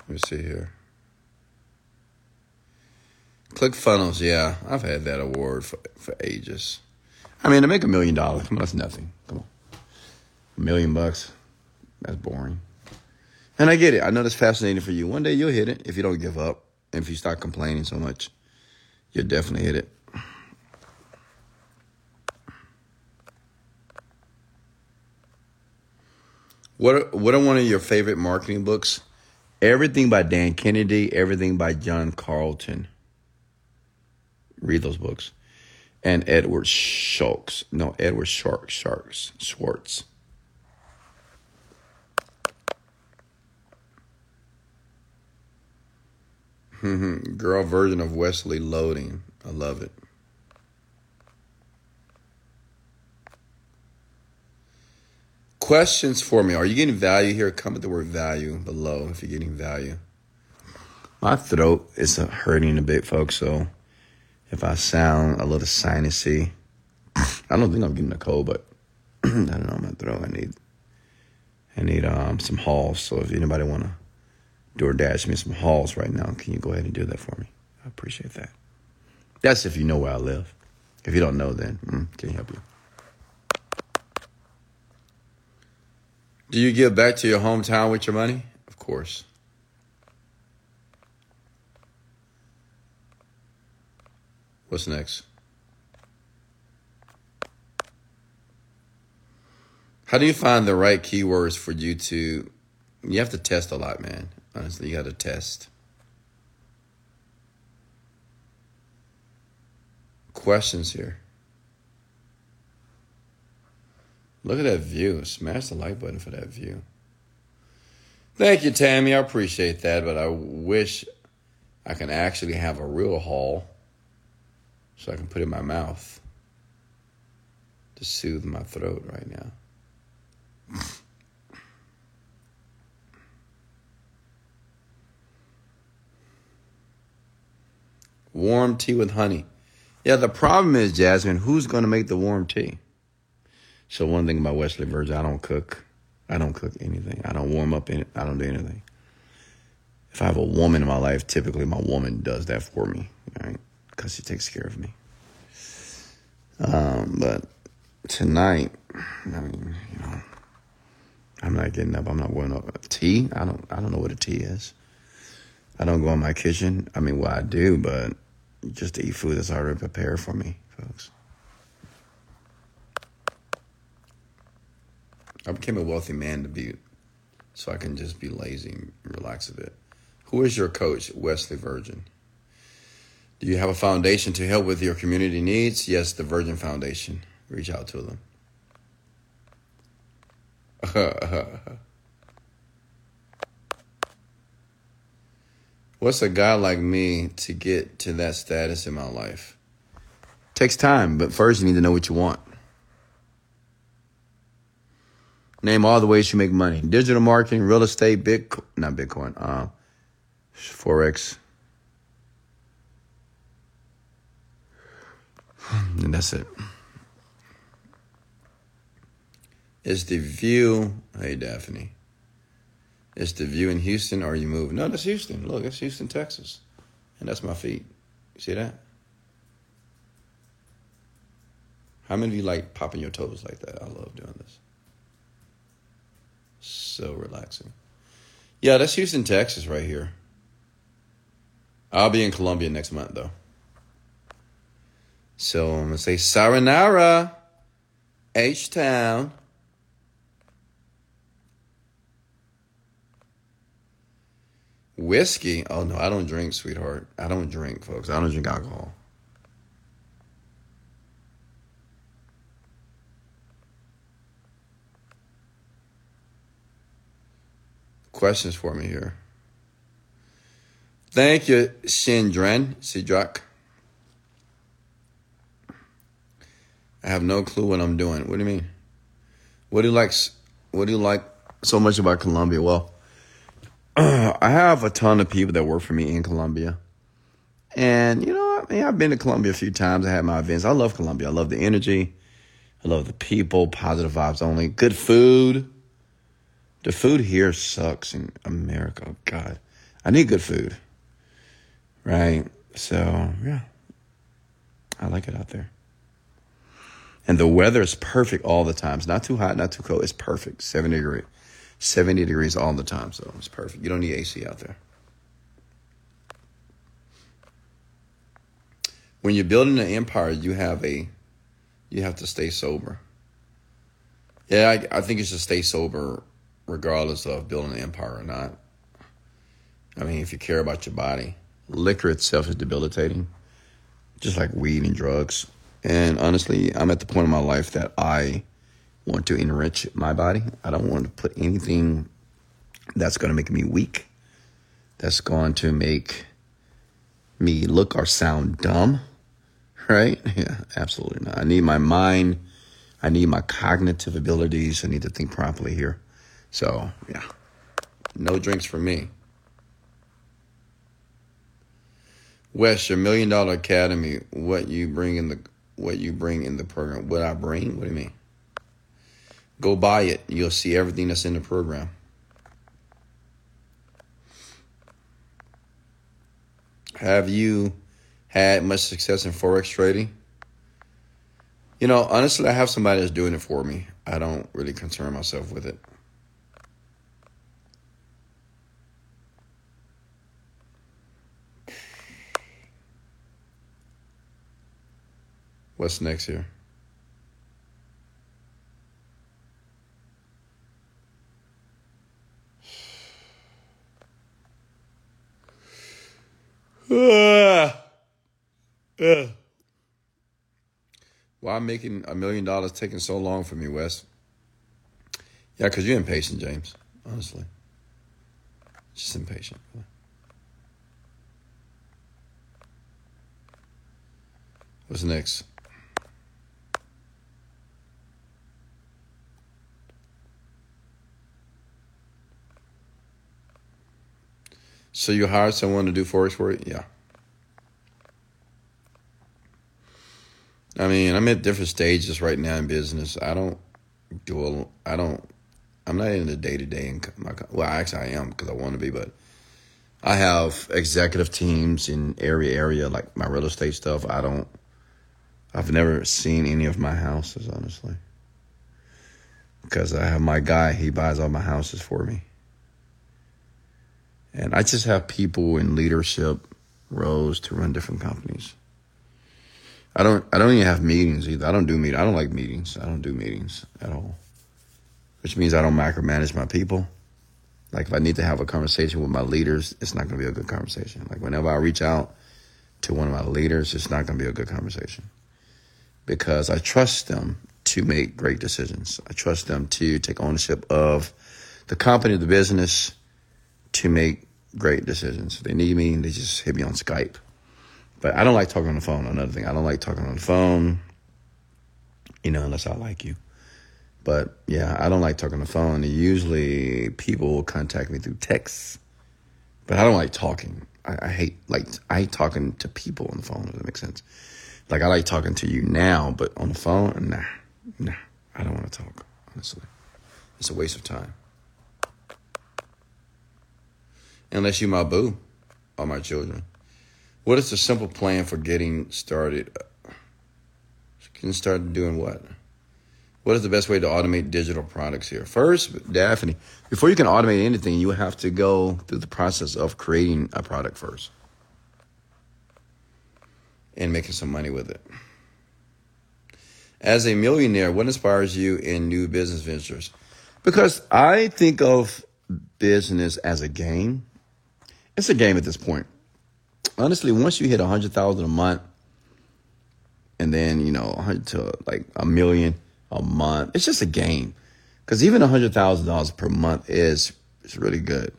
[SPEAKER 1] let me see here. ClickFunnels, yeah, I've had that award for, for ages. I mean, to make a million dollars, come on, that's nothing. Come on, a million bucks. That's boring. And I get it. I know that's fascinating for you. One day you'll hit it if you don't give up. And if you start complaining so much, you'll definitely hit it. What are, what are one of your favorite marketing books? Everything by Dan Kennedy, everything by John Carlton. Read those books. And Edward Schultz. No, Edward Sharks, Sharks, Schwartz. [laughs] Girl version of Wesley loading. I love it. Questions for me. Are you getting value here? Comment the word value below if you're getting value. My throat is hurting a bit, folks. So if I sound a little sinusy, I don't think I'm getting a cold, but [clears throat] I don't know my throat. I need I need um, some Halls. So if anybody wanna DoorDash me some Halls right now. Can you go ahead and do that for me? I appreciate that. That's if you know where I live. If you don't know, then mm, can you help you? Do you give back to your hometown with your money? Of course. What's next? How do you find the right keywords for you to? You have to test a lot, man. Honestly, you got to test. Questions here. Look at that view. Smash the like button for that view. Thank you, Tammy. I appreciate that, but I wish I can actually have a real haul so I can put it in my mouth to soothe my throat right now. Warm tea with honey. Yeah, the problem is, Jasmine, who's going to make the warm tea? So one thing about Wesley Virgin, I don't cook. I don't cook anything. I don't warm up it. I don't do anything. If I have a woman in my life, typically my woman does that for me, right? Because she takes care of me. Um, but tonight, I mean, you know, I'm not getting up. I'm not going up. Tea? I don't. I don't know what a tea is. I don't go in my kitchen. I mean, well, I do, but just to eat food that's already prepared for me, folks. I became a wealthy man to be, so I can just be lazy and relax a bit. Who is your coach, Wesley Virgin? Do you have a foundation to help with your community needs? Yes, the Virgin Foundation. Reach out to them. [laughs] What's a guy like me to get to that status in my life? Takes time, but first you need to know what you want. Name all the ways you make money: digital marketing, real estate, bit not Bitcoin, uh, forex, [sighs] and that's it. Is the view? Hey, Daphne. Is the view in Houston or you moving? No, that's Houston. Look, that's Houston, Texas. And that's my feet. You see that? How many of you like popping your toes like that? I love doing this. So relaxing. Yeah, that's Houston, Texas right here. I'll be in Colombia next month though. So I'm gonna say Saranara, H Town. Whiskey? Oh no, I don't drink, sweetheart. I don't drink, folks. I don't drink alcohol. Questions for me here. Thank you, Shindran Sidrak. I have no clue what I'm doing. What do you mean? What do you like? What do you like so much about Colombia? Well, [clears throat] I have a ton of people that work for me in Colombia. And, you know, I mean, I've been to Colombia a few times. I had my events. I love Colombia. I love the energy. I love the people, positive vibes only. Good food. The food here sucks in America. Oh, God. I need good food. Right? So, yeah. I like it out there. And the weather is perfect all the time. It's not too hot, not too cold. It's perfect. 70 degree. 70 degrees all the time, so it's perfect. You don't need AC out there. When you're building an empire, you have a you have to stay sober. Yeah, I, I think you should stay sober regardless of building an empire or not. I mean, if you care about your body, liquor itself is debilitating, just like weed and drugs. And honestly, I'm at the point in my life that I want to enrich my body. I don't want to put anything that's going to make me weak, that's going to make me look or sound dumb, [laughs] right? Yeah, absolutely not. I need my mind, I need my cognitive abilities, I need to think properly here. So, yeah, no drinks for me. Wes, your million dollar academy, what you bring in the what you bring in the program. What I bring? What do you mean? Go buy it. You'll see everything that's in the program. Have you had much success in Forex trading? You know, honestly, I have somebody that's doing it for me. I don't really concern myself with it. What's next here? [sighs] Why making a million dollars taking so long for me, Wes? Yeah, because you're impatient, James, honestly. Just impatient. What's next? So you hire someone to do forex for you? Yeah. I mean, I'm at different stages right now in business. I don't do a, I don't, I'm not in the day to day in my, well, actually I am because I want to be, but I have executive teams in every area, like my real estate stuff. I don't, I've never seen any of my houses, honestly. Because I have my guy, he buys all my houses for me. And I just have people in leadership roles to run different companies. I don't I don't even have meetings either. I don't do meet I don't like meetings. I don't do meetings at all. Which means I don't micromanage my people. Like if I need to have a conversation with my leaders, it's not gonna be a good conversation. Like whenever I reach out to one of my leaders, it's not gonna be a good conversation. Because I trust them to make great decisions. I trust them to take ownership of the company, the business, to make great decisions. If they need me, they just hit me on Skype. But I don't like talking on the phone. Another thing, I don't like talking on the phone, you know, unless I like you. But yeah, I don't like talking on the phone. Usually people will contact me through texts. but I don't like talking. I, hate like I hate talking to people on the phone. Does that make sense? Like I like talking to you now, but on the phone, nah, nah. I don't want to talk. Honestly, it's a waste of time. Unless you my boo or my children. What is the simple plan for getting started? Getting started doing what? What is the best way to automate digital products here? First, Daphne, before you can automate anything, you have to go through the process of creating a product first and making some money with it. As a millionaire, what inspires you in new business ventures? Because I think of business as a game. It's a game at this point. Honestly, once you hit a hundred thousand a month, and then you know, hundred to like a million a month, it's just a game. Because even a hundred thousand dollars per month is is really good.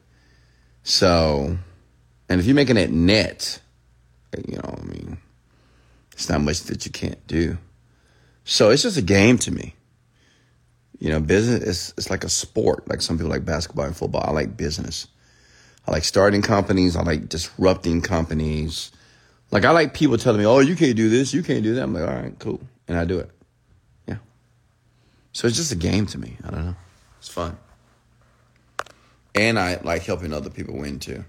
[SPEAKER 1] So, and if you're making it net, you know, I mean, it's not much that you can't do. So it's just a game to me. You know, business is it's like a sport. Like some people like basketball and football. I like business. I like starting companies. I like disrupting companies. Like I like people telling me, "Oh, you can't do this. You can't do that." I'm like, "All right, cool," and I do it. Yeah. So it's just a game to me. I don't know. It's fun, and I like helping other people win too.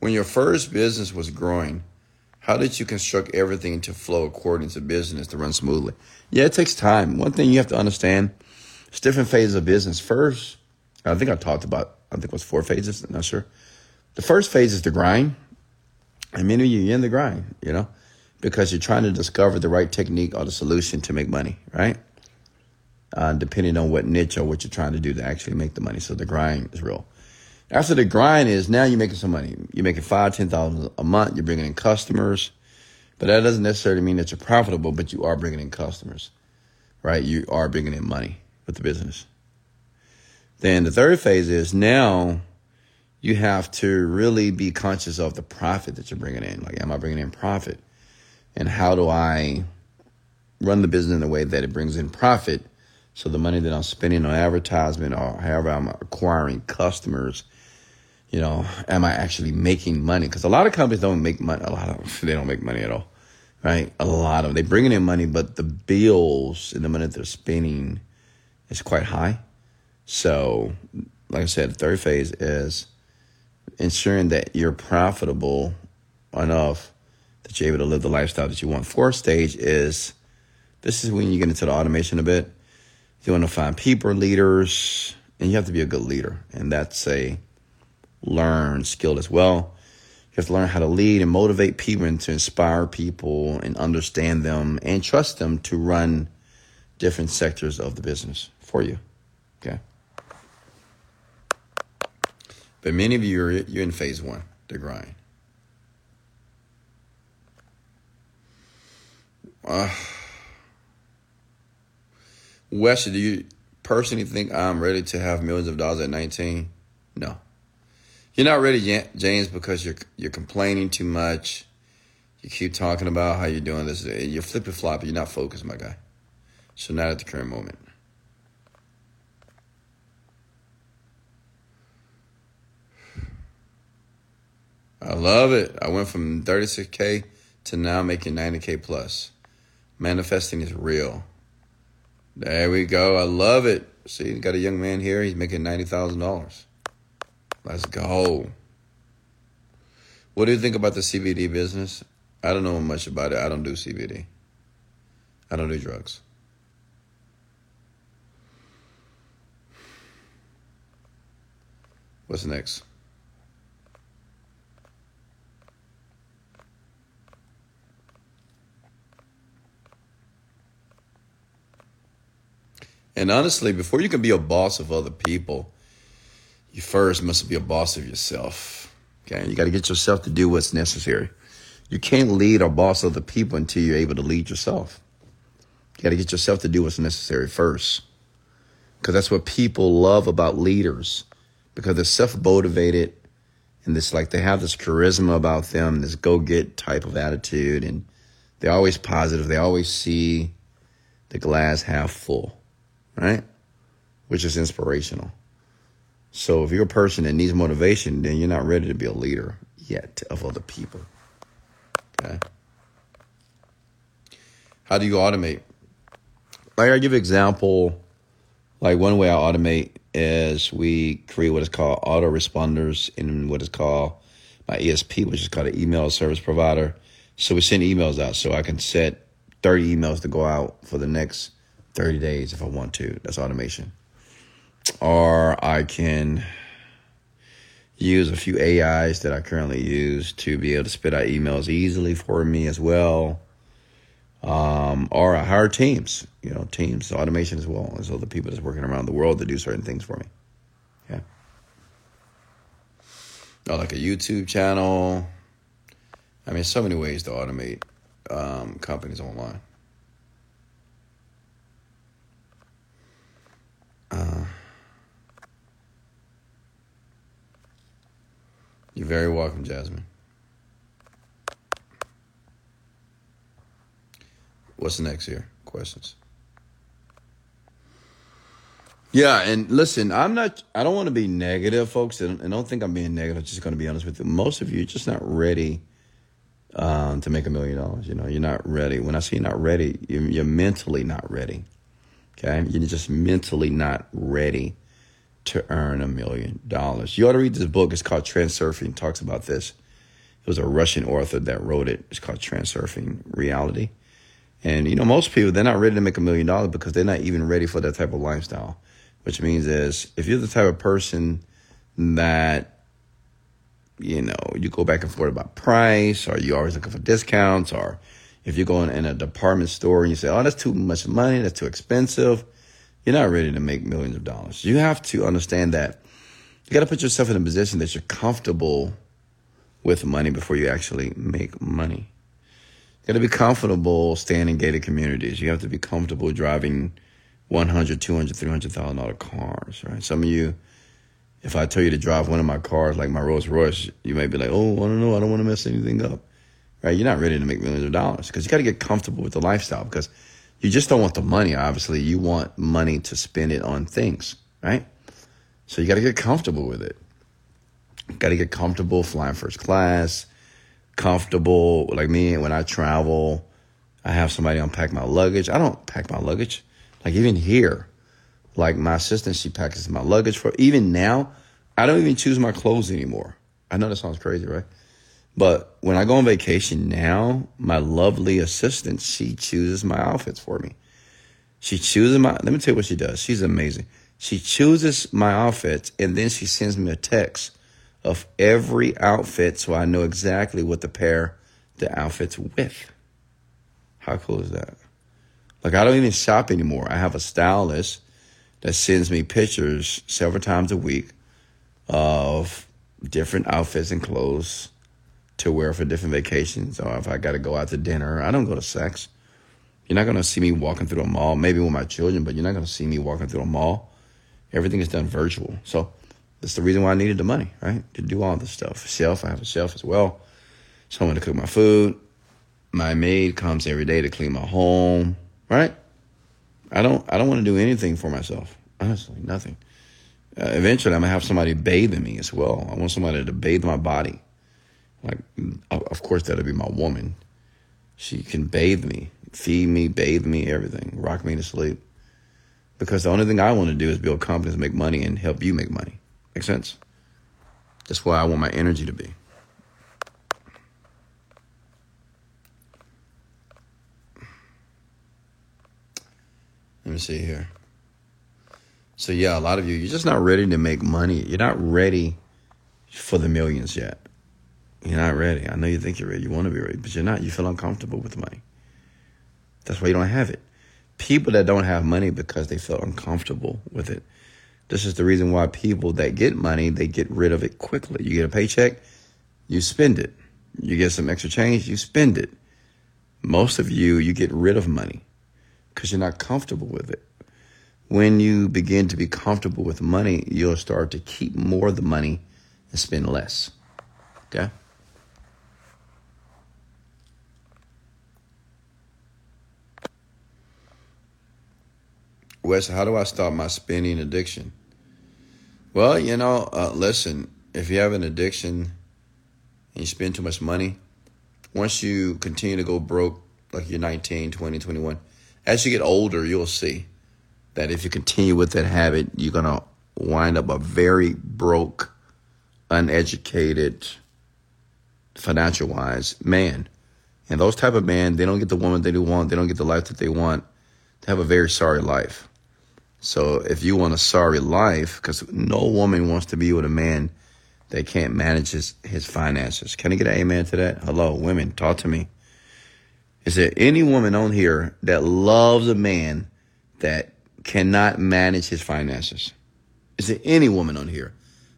[SPEAKER 1] When your first business was growing, how did you construct everything to flow according to business to run smoothly? Yeah, it takes time. One thing you have to understand, it's different phases of business. First, I think I talked about, I think it was four phases, I'm not sure. The first phase is the grind. And many of you, in the grind, you know, because you're trying to discover the right technique or the solution to make money, right? Uh, depending on what niche or what you're trying to do to actually make the money. So the grind is real. After the grind is now you're making some money. You're making five, ten thousand a month. You're bringing in customers, but that doesn't necessarily mean that you're profitable. But you are bringing in customers, right? You are bringing in money with the business. Then the third phase is now you have to really be conscious of the profit that you're bringing in. Like, am I bringing in profit? And how do I run the business in a way that it brings in profit? So the money that I'm spending on advertisement or however I'm acquiring customers you know, am I actually making money? Because a lot of companies don't make money. A lot of [laughs] they don't make money at all, right? A lot of them. They bringing in money, but the bills and the money they're spending is quite high. So, like I said, the third phase is ensuring that you're profitable enough that you're able to live the lifestyle that you want. Fourth stage is this is when you get into the automation a bit. You want to find people leaders, and you have to be a good leader, and that's a learned skill as well. You have to learn how to lead and motivate people and to inspire people and understand them and trust them to run different sectors of the business for you. Okay. But many of you are you're in phase one, the grind. Uh, Wes, do you personally think I'm ready to have millions of dollars at 19? No. You're not ready, yet, James, because you're you're complaining too much. You keep talking about how you're doing this. You're flipping floppy. You're not focused, my guy. So not at the current moment. I love it. I went from 36k to now making 90k plus. Manifesting is real. There we go. I love it. See, got a young man here. He's making ninety thousand dollars. Let's go. What do you think about the CBD business? I don't know much about it. I don't do CBD. I don't do drugs. What's next? And honestly, before you can be a boss of other people, you first must be a boss of yourself. Okay, you got to get yourself to do what's necessary. You can't lead or boss other people until you're able to lead yourself. You got to get yourself to do what's necessary first. because that's what people love about leaders because they're self-motivated and this like they have this charisma about them this go-get type of attitude and they're always positive they always see the glass half full right which is inspirational so if you're a person that needs motivation then you're not ready to be a leader yet of other people okay how do you automate like i give example like one way I automate is we create what is called autoresponders in what is called my ESP, which is called an email service provider. So we send emails out. So I can set 30 emails to go out for the next 30 days if I want to. That's automation. Or I can use a few AIs that I currently use to be able to spit out emails easily for me as well um, or I hire teams, you know, teams, automation as well as other people that's working around the world to do certain things for me. Yeah. Or like a YouTube channel. I mean, so many ways to automate um, companies online. Uh, you're very welcome, Jasmine. What's next here? Questions. Yeah, and listen, I'm not. I don't want to be negative, folks, and, I don't think I'm being negative. I'm just going to be honest with you. Most of you are just not ready um, to make a million dollars. You know, you're not ready. When I say you're not ready, you're, you're mentally not ready. Okay, you're just mentally not ready to earn a million dollars. You ought to read this book. It's called Transurfing. It talks about this. It was a Russian author that wrote it. It's called Transurfing Reality. And you know, most people they're not ready to make a million dollars because they're not even ready for that type of lifestyle. Which means is if you're the type of person that you know you go back and forth about price, or you always looking for discounts, or if you're going in a department store and you say, "Oh, that's too much money, that's too expensive," you're not ready to make millions of dollars. You have to understand that you got to put yourself in a position that you're comfortable with money before you actually make money. You got to be comfortable staying in gated communities. You have to be comfortable driving 100, 200, 300,000 dollar cars, right? Some of you, if I tell you to drive one of my cars, like my Rolls Royce, you may be like, oh, I don't know, I don't want to mess anything up, right? You're not ready to make millions of dollars because you got to get comfortable with the lifestyle because you just don't want the money, obviously. You want money to spend it on things, right? So you got to get comfortable with it. Got to get comfortable flying first class comfortable. Like me, when I travel, I have somebody unpack my luggage. I don't pack my luggage. Like even here, like my assistant, she packs my luggage for. Even now, I don't even choose my clothes anymore. I know that sounds crazy, right? But when I go on vacation now, my lovely assistant, she chooses my outfits for me. She chooses my, let me tell you what she does. She's amazing. She chooses my outfits and then she sends me a text of every outfit so I know exactly what to pair the outfits with. How cool is that? Like, I don't even shop anymore. I have a stylist that sends me pictures several times a week of different outfits and clothes to wear for different vacations or if I got to go out to dinner. I don't go to sex. You're not going to see me walking through a mall, maybe with my children, but you're not going to see me walking through a mall. Everything is done virtual. So that's the reason why I needed the money, right? To do all this stuff. Shelf, I have a shelf as well. Someone to cook my food. My maid comes every day to clean my home, right? I don't I don't want to do anything for myself. Honestly, nothing. Uh, eventually, I'm gonna have somebody bathing me as well. I want somebody to bathe my body. Like, of course, that'll be my woman. She can bathe me, feed me, bathe me, everything, rock me to sleep. Because the only thing I want to do is build confidence, make money, and help you make money. Make sense? That's where I want my energy to be. Let me see here. So yeah, a lot of you, you're just not ready to make money. You're not ready for the millions yet. You're not ready. I know you think you're ready. You want to be ready, but you're not. You feel uncomfortable with money. That's why you don't have it. People that don't have money because they feel uncomfortable with it. This is the reason why people that get money, they get rid of it quickly. You get a paycheck, you spend it. You get some extra change, you spend it. Most of you, you get rid of money because you're not comfortable with it. when you begin to be comfortable with money, you'll start to keep more of the money and spend less. Okay? Wes, how do I stop my spending addiction? Well, you know, uh, listen, if you have an addiction and you spend too much money, once you continue to go broke, like you're 19, 20, 21, as you get older, you'll see that if you continue with that habit, you're going to wind up a very broke, uneducated, financial wise man. And those type of men, they don't get the woman they do want, they don't get the life that they want. They have a very sorry life. So if you want a sorry life, because no woman wants to be with a man that can't manage his, his finances. Can I get an amen to that? Hello, women, talk to me. Is there any woman on here that loves a man that cannot manage his finances? Is there any woman on here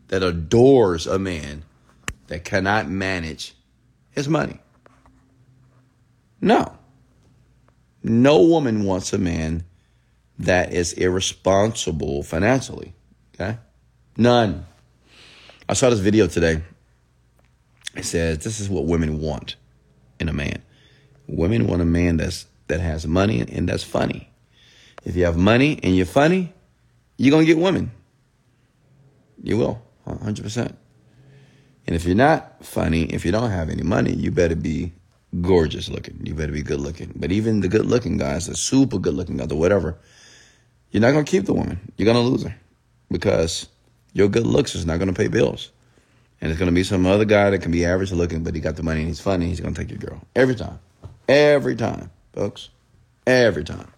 [SPEAKER 1] that adores a man that cannot manage his money? No. No woman wants a man that is irresponsible financially. Okay? None. I saw this video today. It says this is what women want in a man. Women want a man that's that has money and that's funny. If you have money and you're funny, you're gonna get women. You will, 100%. And if you're not funny, if you don't have any money, you better be gorgeous looking. You better be good looking. But even the good looking guys, the super good looking guys, or whatever, you're not going to keep the woman. You're going to lose her because your good looks is not going to pay bills. And it's going to be some other guy that can be average looking, but he got the money and he's funny. He's going to take your girl every time. Every time, folks. Every time.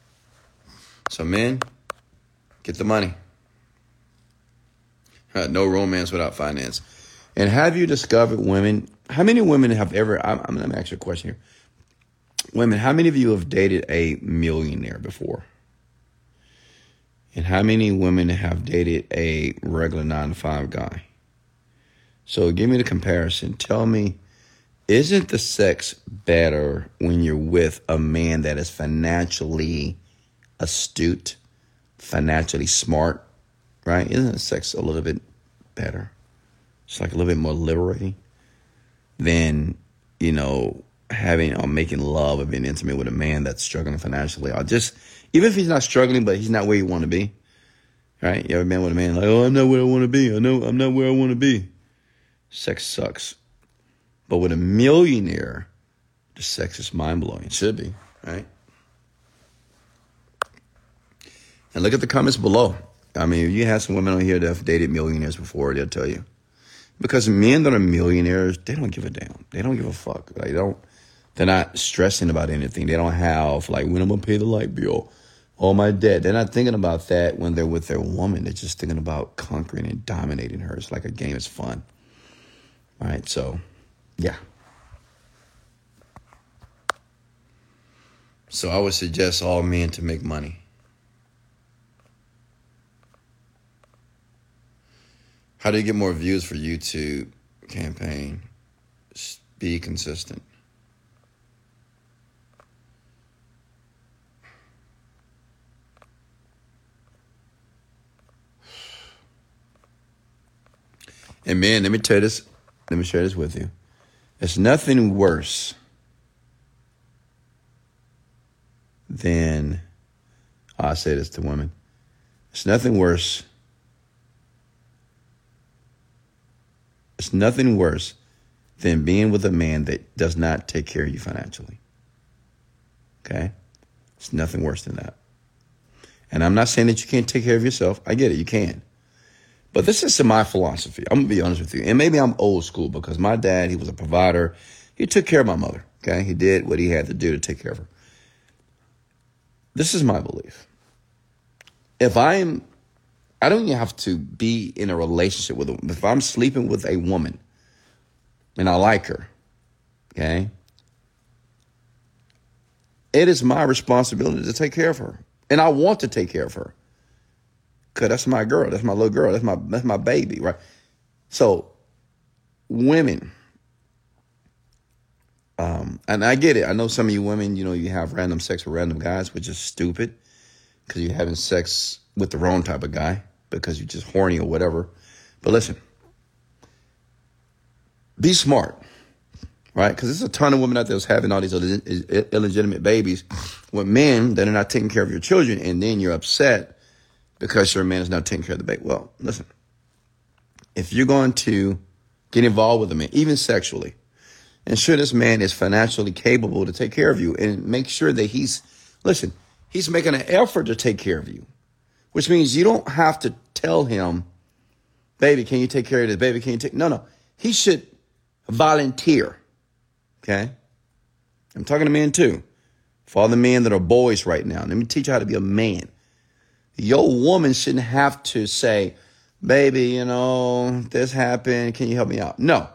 [SPEAKER 1] So, men, get the money. Uh, no romance without finance. And have you discovered women? How many women have ever? I'm, I'm going to ask you a question here. Women, how many of you have dated a millionaire before? And how many women have dated a regular nine to five guy? So give me the comparison. Tell me, isn't the sex better when you're with a man that is financially astute, financially smart, right? Isn't the sex a little bit better? It's like a little bit more liberating than, you know, having or making love or being intimate with a man that's struggling financially or just even if he's not struggling, but he's not where you want to be. Right? You ever been with a man like, oh, I'm not where I want to be. I know I'm not where I want to be. Sex sucks. But with a millionaire, the sex is mind blowing. Should be, right? And look at the comments below. I mean, if you have some women on here that have dated millionaires before, they'll tell you. Because men that are millionaires, they don't give a damn. They don't give a fuck. Like, they don't, they're not stressing about anything. They don't have, like, when I'm to pay the light bill all my debt. They're not thinking about that when they're with their woman. They're just thinking about conquering and dominating her. It's like a game. It's fun. All right. So, yeah. So I would suggest all men to make money. How do you get more views for YouTube campaign? Be consistent. And man, let me tell this. Let me share this with you. It's nothing worse than oh, I say this to women. It's nothing worse. It's nothing worse than being with a man that does not take care of you financially. Okay? It's nothing worse than that. And I'm not saying that you can't take care of yourself. I get it, you can. But this is my philosophy. I'm gonna be honest with you. And maybe I'm old school because my dad, he was a provider. He took care of my mother. Okay. He did what he had to do to take care of her. This is my belief. If I'm, I don't have to be in a relationship with a. If I'm sleeping with a woman and I like her, okay, it is my responsibility to take care of her. And I want to take care of her. Cause that's my girl. That's my little girl. That's my that's my baby, right? So women, um, and I get it. I know some of you women, you know, you have random sex with random guys, which is stupid. because you're having sex with the wrong type of guy because you're just horny or whatever. But listen, be smart, right? Because there's a ton of women out there that's having all these illegitimate babies with men that are not taking care of your children, and then you're upset because your man is not taking care of the baby. Well, listen, if you're going to get involved with a man, even sexually, ensure this man is financially capable to take care of you and make sure that he's, listen, he's making an effort to take care of you, which means you don't have to tell him, baby, can you take care of this? Baby, can you take, no, no. He should volunteer. Okay. I'm talking to men too. For all the men that are boys right now, let me teach you how to be a man. Your woman shouldn't have to say, baby, you know, this happened. Can you help me out? No.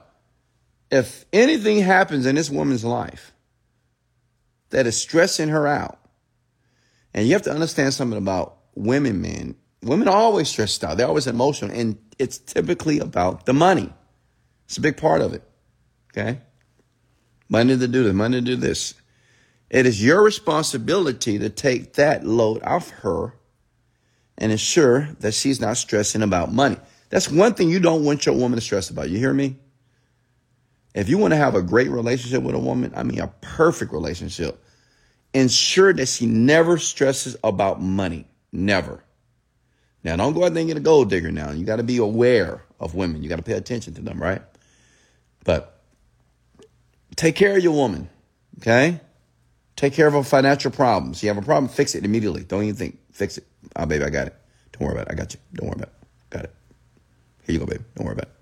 [SPEAKER 1] If anything happens in this woman's life that is stressing her out, and you have to understand something about women, man. Women are always stressed out. They're always emotional, and it's typically about the money. It's a big part of it. Okay? Money to do this, money to do this. It is your responsibility to take that load off her and ensure that she's not stressing about money. That's one thing you don't want your woman to stress about. You hear me? If you want to have a great relationship with a woman, I mean a perfect relationship, ensure that she never stresses about money. Never. Now, don't go out there and get a gold digger now. You got to be aware of women. You got to pay attention to them, right? But take care of your woman, okay? Take care of her financial problems. You have a problem, fix it immediately. Don't even think. Fix it. Oh, baby, I got it. Don't worry about it. I got you. Don't worry about it. Got it. Here you go, baby. Don't worry about it.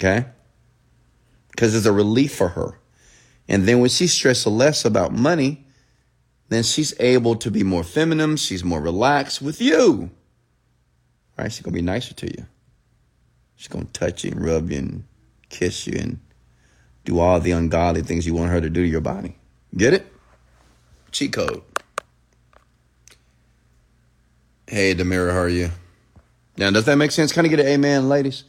[SPEAKER 1] Okay? Because it's a relief for her. And then when she stresses less about money, then she's able to be more feminine. She's more relaxed with you. Right? She's going to be nicer to you. She's going to touch you and rub you and kiss you and do all the ungodly things you want her to do to your body. Get it? Cheat code. Hey, Demira, how are you? Now, does that make sense? Kind of get an amen, ladies?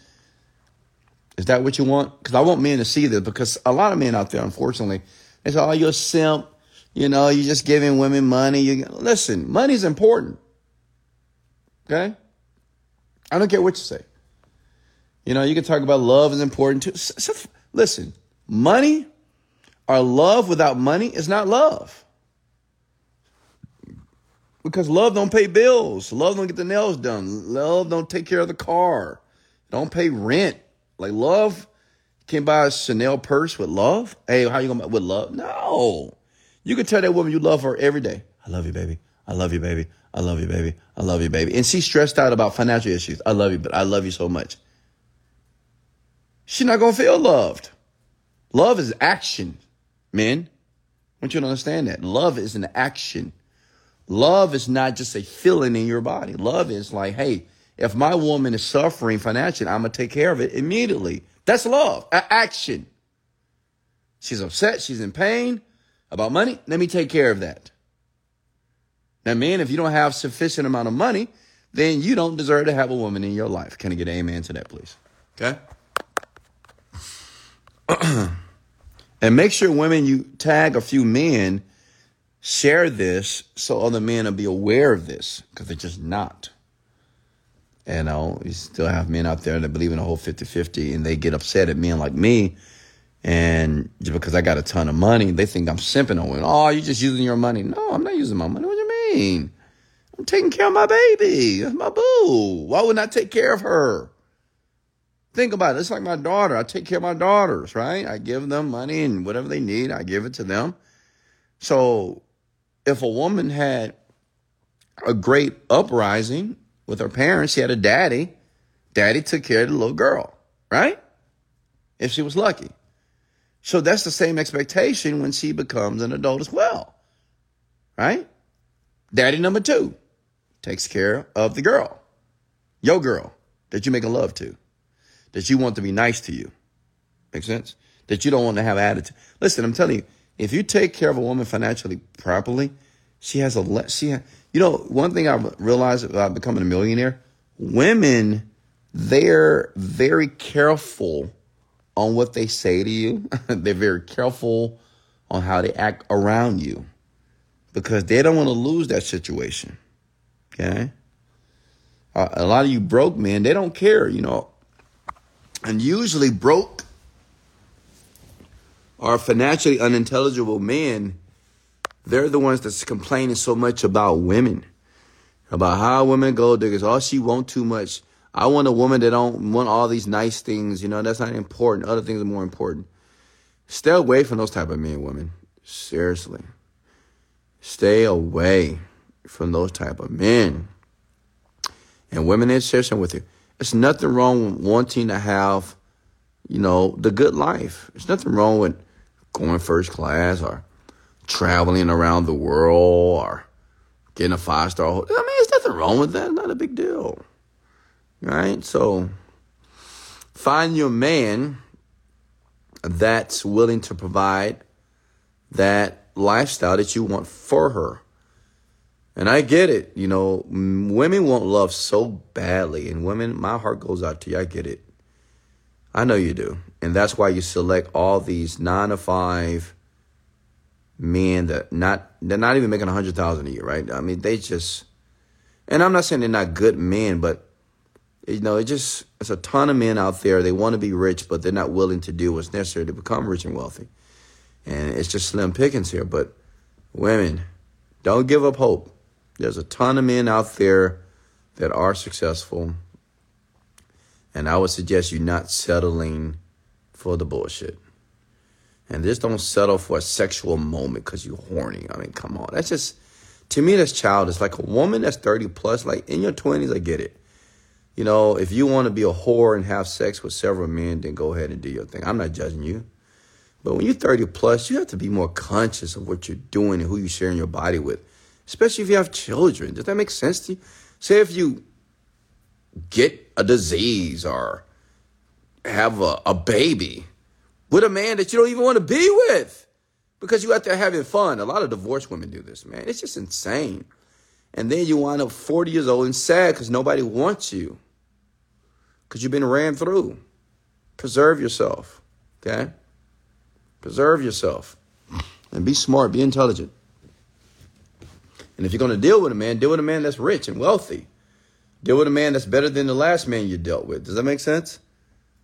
[SPEAKER 1] Is that what you want? Because I want men to see this because a lot of men out there, unfortunately, they say, oh, you're a simp. You know, you're just giving women money. You Listen, money's important. Okay? I don't care what you say. You know, you can talk about love is important too. So, listen, money or love without money is not love. Because love don't pay bills. Love don't get the nails done. Love don't take care of the car. Don't pay rent. Like love can buy a Chanel purse with love. Hey, how you gonna with love? No. You can tell that woman you love her every day. I love you, baby. I love you, baby. I love you, baby. I love you, baby. And she's stressed out about financial issues. I love you, but I love you so much. She's not gonna feel loved. Love is action, men. I want you to understand that. Love is an action. Love is not just a feeling in your body. Love is like, hey, if my woman is suffering financially, I'm going to take care of it immediately. That's love, action. She's upset, she's in pain about money. Let me take care of that. Now, man, if you don't have sufficient amount of money, then you don't deserve to have a woman in your life. Can I get an amen to that, please? Okay. [clears throat] and make sure women you tag a few men share this so other men will be aware of this because they're just not. You know, you still have men out there that believe in the whole 50 50 and they get upset at men like me. And just because I got a ton of money, they think I'm simping on women. Oh, you're just using your money. No, I'm not using my money. What do you mean? I'm taking care of my baby. That's my boo. Why wouldn't I take care of her? Think about it. It's like my daughter. I take care of my daughters, right? I give them money and whatever they need, I give it to them. So if a woman had a great uprising with her parents. She had a daddy. Daddy took care of the little girl, right? If she was lucky. So that's the same expectation when she becomes an adult as well, right? Daddy number two takes care of the girl, your girl that you make a love to, that you want to be nice to you. Make sense? That you don't want to have attitude. Listen, I'm telling you, if you take care of a woman financially properly, she has a she you know, one thing I've realized about becoming a millionaire, women, they're very careful on what they say to you. [laughs] they're very careful on how they act around you because they don't want to lose that situation. Okay? Uh, a lot of you broke men, they don't care, you know. And usually broke or financially unintelligible men, they're the ones that's complaining so much about women. About how women gold diggers, oh she want too much. I want a woman that don't want all these nice things, you know, that's not important. Other things are more important. Stay away from those type of men, women. Seriously. Stay away from those type of men. And women in session with you. There's nothing wrong with wanting to have, you know, the good life. There's nothing wrong with going first class or traveling around the world or getting a five star hotel. I mean, there's nothing wrong with that. Not a big deal. Right? So find your man that's willing to provide that lifestyle that you want for her. And I get it. You know, women want love so badly. And women, my heart goes out to you. I get it. I know you do. And that's why you select all these nine to five men that not they're not even making a hundred thousand a year, right? I mean, they just and I'm not saying they're not good men, but you know, it just it's a ton of men out there. They want to be rich, but they're not willing to do what's necessary to become rich and wealthy. And it's just slim pickings here. But women, don't give up hope. There's a ton of men out there that are successful. And I would suggest you not settling for the bullshit. And just don't settle for a sexual moment because you're horny. I mean, come on. That's just, to me, that's childish. Like a woman that's 30 plus, like in your 20s, I get it. You know, if you want to be a whore and have sex with several men, then go ahead and do your thing. I'm not judging you. But when you're 30 plus, you have to be more conscious of what you're doing and who you're sharing your body with, especially if you have children. Does that make sense to you? Say if you get a disease or have a, a baby with a man that you don't even want to be with because you out there having fun. A lot of divorced women do this, man. It's just insane. And then you wind up 40 years old and sad because nobody wants you because you've been ran through. Preserve yourself, okay? Preserve yourself and be smart, be intelligent. And if you're going to deal with a man, deal with a man that's rich and wealthy. Deal with a man that's better than the last man you dealt with. Does that make sense?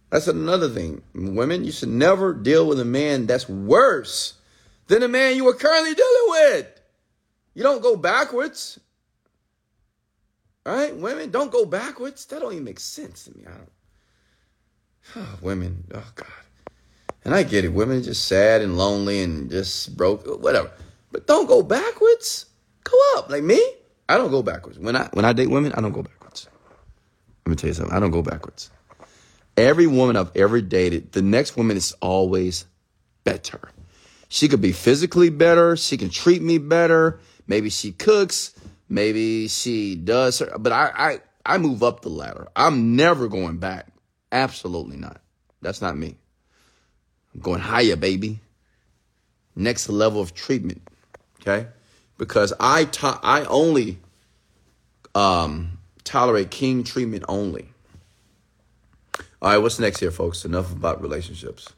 [SPEAKER 1] That's another thing. Women, you should never deal with a man that's worse than the man you are currently dealing with. You don't go backwards. All right? Women, don't go backwards. That don't even make sense to me. I don't. Oh, women, oh God. And I get it. Women are just sad and lonely and just broke, whatever. But don't go backwards. Go up. Like me, I don't go backwards. When I when I date women, I don't go backwards. Let me tell you something. I don't go backwards. Every woman I've ever dated, the next woman is always better. She could be physically better. She can treat me better. Maybe she cooks. Maybe she does. But I, I, I move up the ladder. I'm never going back. Absolutely not. That's not me. I'm going higher, baby. Next level of treatment. Okay, because I to- I only um, tolerate king treatment only. All right, what's next here, folks? Enough about relationships.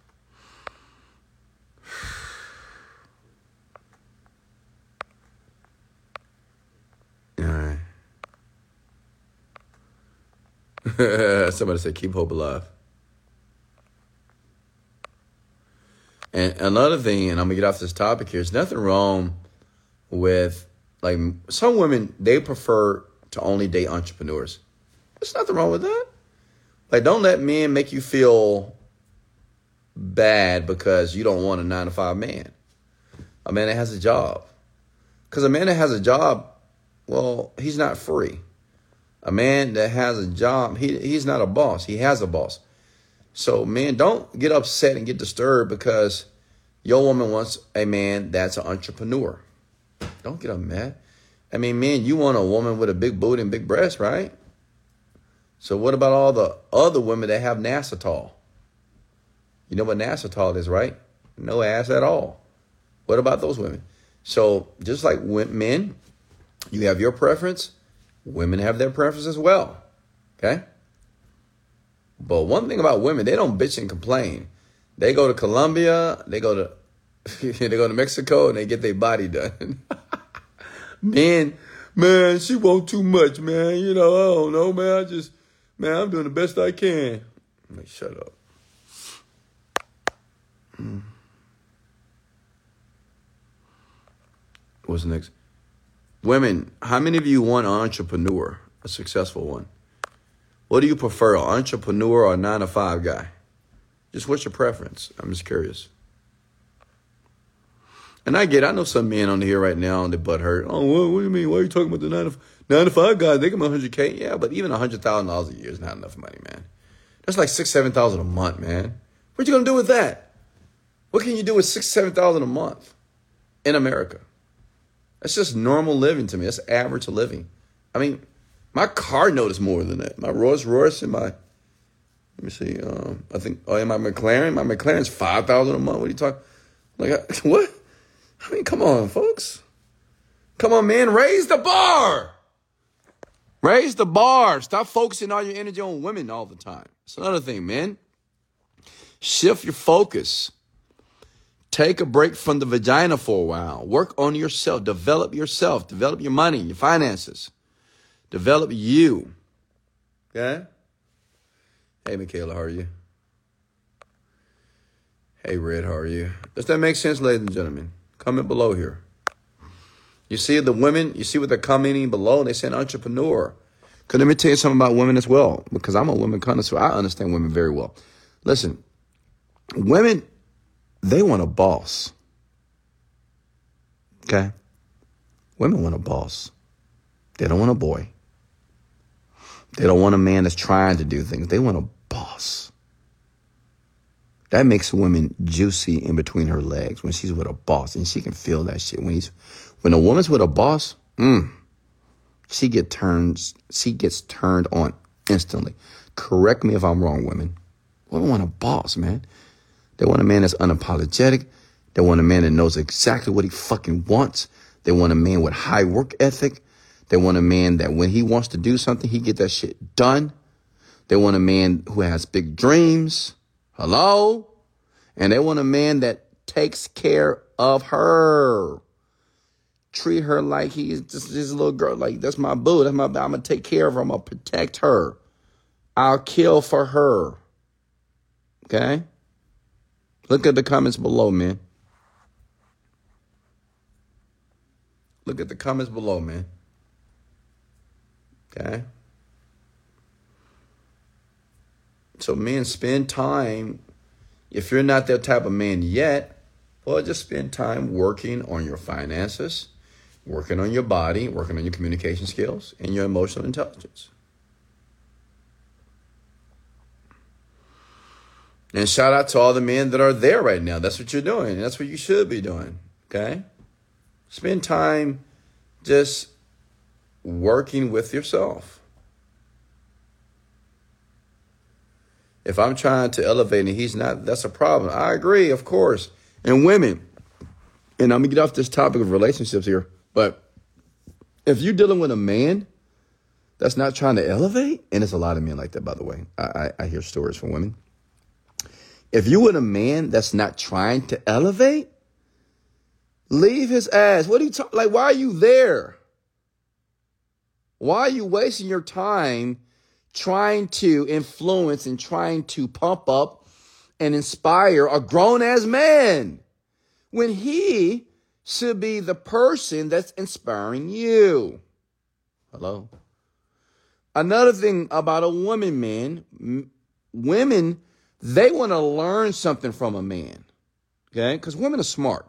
[SPEAKER 1] All right. [laughs] Somebody said, keep hope alive. And another thing, and I'm gonna get off this topic here, there's nothing wrong with like some women, they prefer to only date entrepreneurs. There's nothing wrong with that. Like, don't let men make you feel bad because you don't want a nine to five man. A man that has a job. Because a man that has a job, well, he's not free. A man that has a job, he, he's not a boss. He has a boss. So, man, don't get upset and get disturbed because your woman wants a man that's an entrepreneur. Don't get mad. I mean, man, you want a woman with a big booty and big breasts, right? So what about all the other women that have Nasatol? You know what Nasatol is, right? No ass at all. What about those women? So just like men, you have your preference. Women have their preference as well. Okay. But one thing about women, they don't bitch and complain. They go to Colombia, they go to [laughs] they go to Mexico, and they get their body done. [laughs] Men, man, she want too much, man. You know, I don't know, man. I just, man, I'm doing the best I can. Like, shut up. Mm. What's next? Women, how many of you want an entrepreneur, a successful one? What do you prefer, an entrepreneur or a nine to five guy? Just what's your preference? I'm just curious. And I get, I know some men on here right now and they butt hurt. Oh, what, what, do you mean? Why are you talking about the nine to, nine to five guys? They get 100K. Yeah, but even $100,000 a year is not enough money, man. That's like six, 7000 a month, man. What you going to do with that? What can you do with six, 7000 a month in America? That's just normal living to me. That's average living. I mean, my car note is more than that. My Rolls Royce and my, let me see, um, I think, oh, yeah, my McLaren, my McLaren's 5000 a month. What are you talking? Like, [laughs] what? I mean, come on, folks. Come on, man. Raise the bar. Raise the bar. Stop focusing all your energy on women all the time. It's another thing, man. Shift your focus. Take a break from the vagina for a while. Work on yourself. Develop yourself. Develop your money, your finances. Develop you. Okay? Hey, Michaela, how are you? Hey, Red, how are you? Does that make sense, ladies and gentlemen? Comment below here. You see the women, you see what they're commenting below? And they say an entrepreneur. Because let me tell you something about women as well, because I'm a woman connoisseur. I understand women very well. Listen, women they want a boss. Okay? Women want a boss. They don't want a boy. They don't want a man that's trying to do things. They want a boss. That makes a woman juicy in between her legs when she's with a boss and she can feel that shit. When he's when a woman's with a boss, mm, she get turns she gets turned on instantly. Correct me if I'm wrong, women. Women want a boss, man. They want a man that's unapologetic. They want a man that knows exactly what he fucking wants. They want a man with high work ethic. They want a man that when he wants to do something, he get that shit done. They want a man who has big dreams. Hello? And they want a man that takes care of her. Treat her like he's just this little girl. Like, that's my boo. That's my, I'm going to take care of her. I'm going to protect her. I'll kill for her. Okay? Look at the comments below, man. Look at the comments below, man. Okay? So, men, spend time. If you're not that type of man yet, well, just spend time working on your finances, working on your body, working on your communication skills, and your emotional intelligence. And shout out to all the men that are there right now. That's what you're doing. That's what you should be doing. Okay? Spend time just working with yourself. If I'm trying to elevate and he's not, that's a problem. I agree, of course. And women, and I'm gonna get off this topic of relationships here, but if you're dealing with a man that's not trying to elevate, and it's a lot of men like that, by the way. I, I, I hear stories from women if you with a man that's not trying to elevate, leave his ass. What are you talking? Like, why are you there? Why are you wasting your time trying to influence and trying to pump up and inspire a grown ass man when he should be the person that's inspiring you? Hello. Another thing about a woman, man, m- women they want to learn something from a man. Okay? Because women are smart.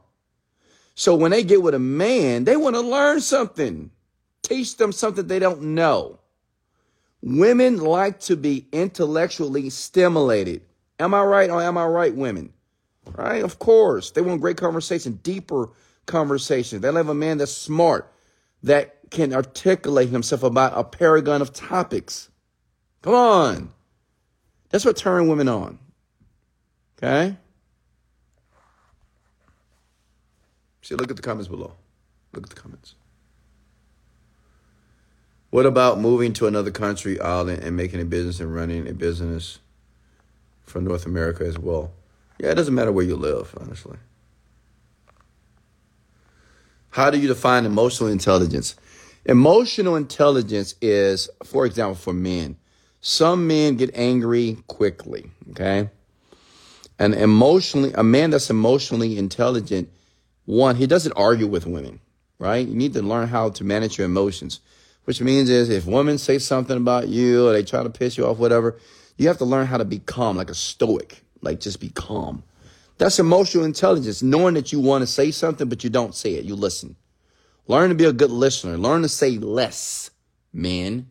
[SPEAKER 1] So when they get with a man, they want to learn something, teach them something they don't know. Women like to be intellectually stimulated. Am I right or am I right, women? Right? Of course. They want great conversation, deeper conversation. They love a man that's smart, that can articulate himself about a paragon of topics. Come on. That's what turn women on. Okay? See, look at the comments below. Look at the comments. What about moving to another country, island, and making a business and running a business from North America as well? Yeah, it doesn't matter where you live, honestly. How do you define emotional intelligence? Emotional intelligence is, for example, for men, some men get angry quickly, okay? And emotionally, a man that's emotionally intelligent, one, he doesn't argue with women, right? You need to learn how to manage your emotions, which means is if women say something about you or they try to piss you off, whatever, you have to learn how to be calm, like a stoic, like just be calm. That's emotional intelligence, knowing that you want to say something, but you don't say it. You listen. Learn to be a good listener. Learn to say less, man.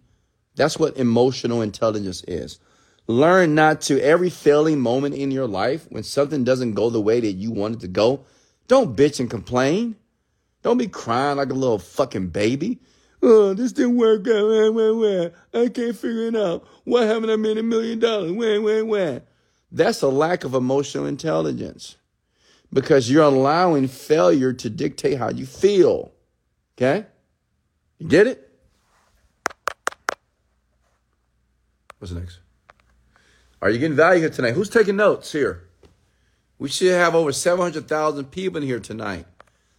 [SPEAKER 1] That's what emotional intelligence is. Learn not to every failing moment in your life when something doesn't go the way that you want it to go. Don't bitch and complain. Don't be crying like a little fucking baby. Oh, this didn't work out. Where, where, where? I can't figure it out. Why haven't I made a million dollars? Where, where, where? That's a lack of emotional intelligence because you're allowing failure to dictate how you feel. Okay? You get it? What's next? Are you getting value here tonight? Who's taking notes here? We should have over 700,000 people in here tonight.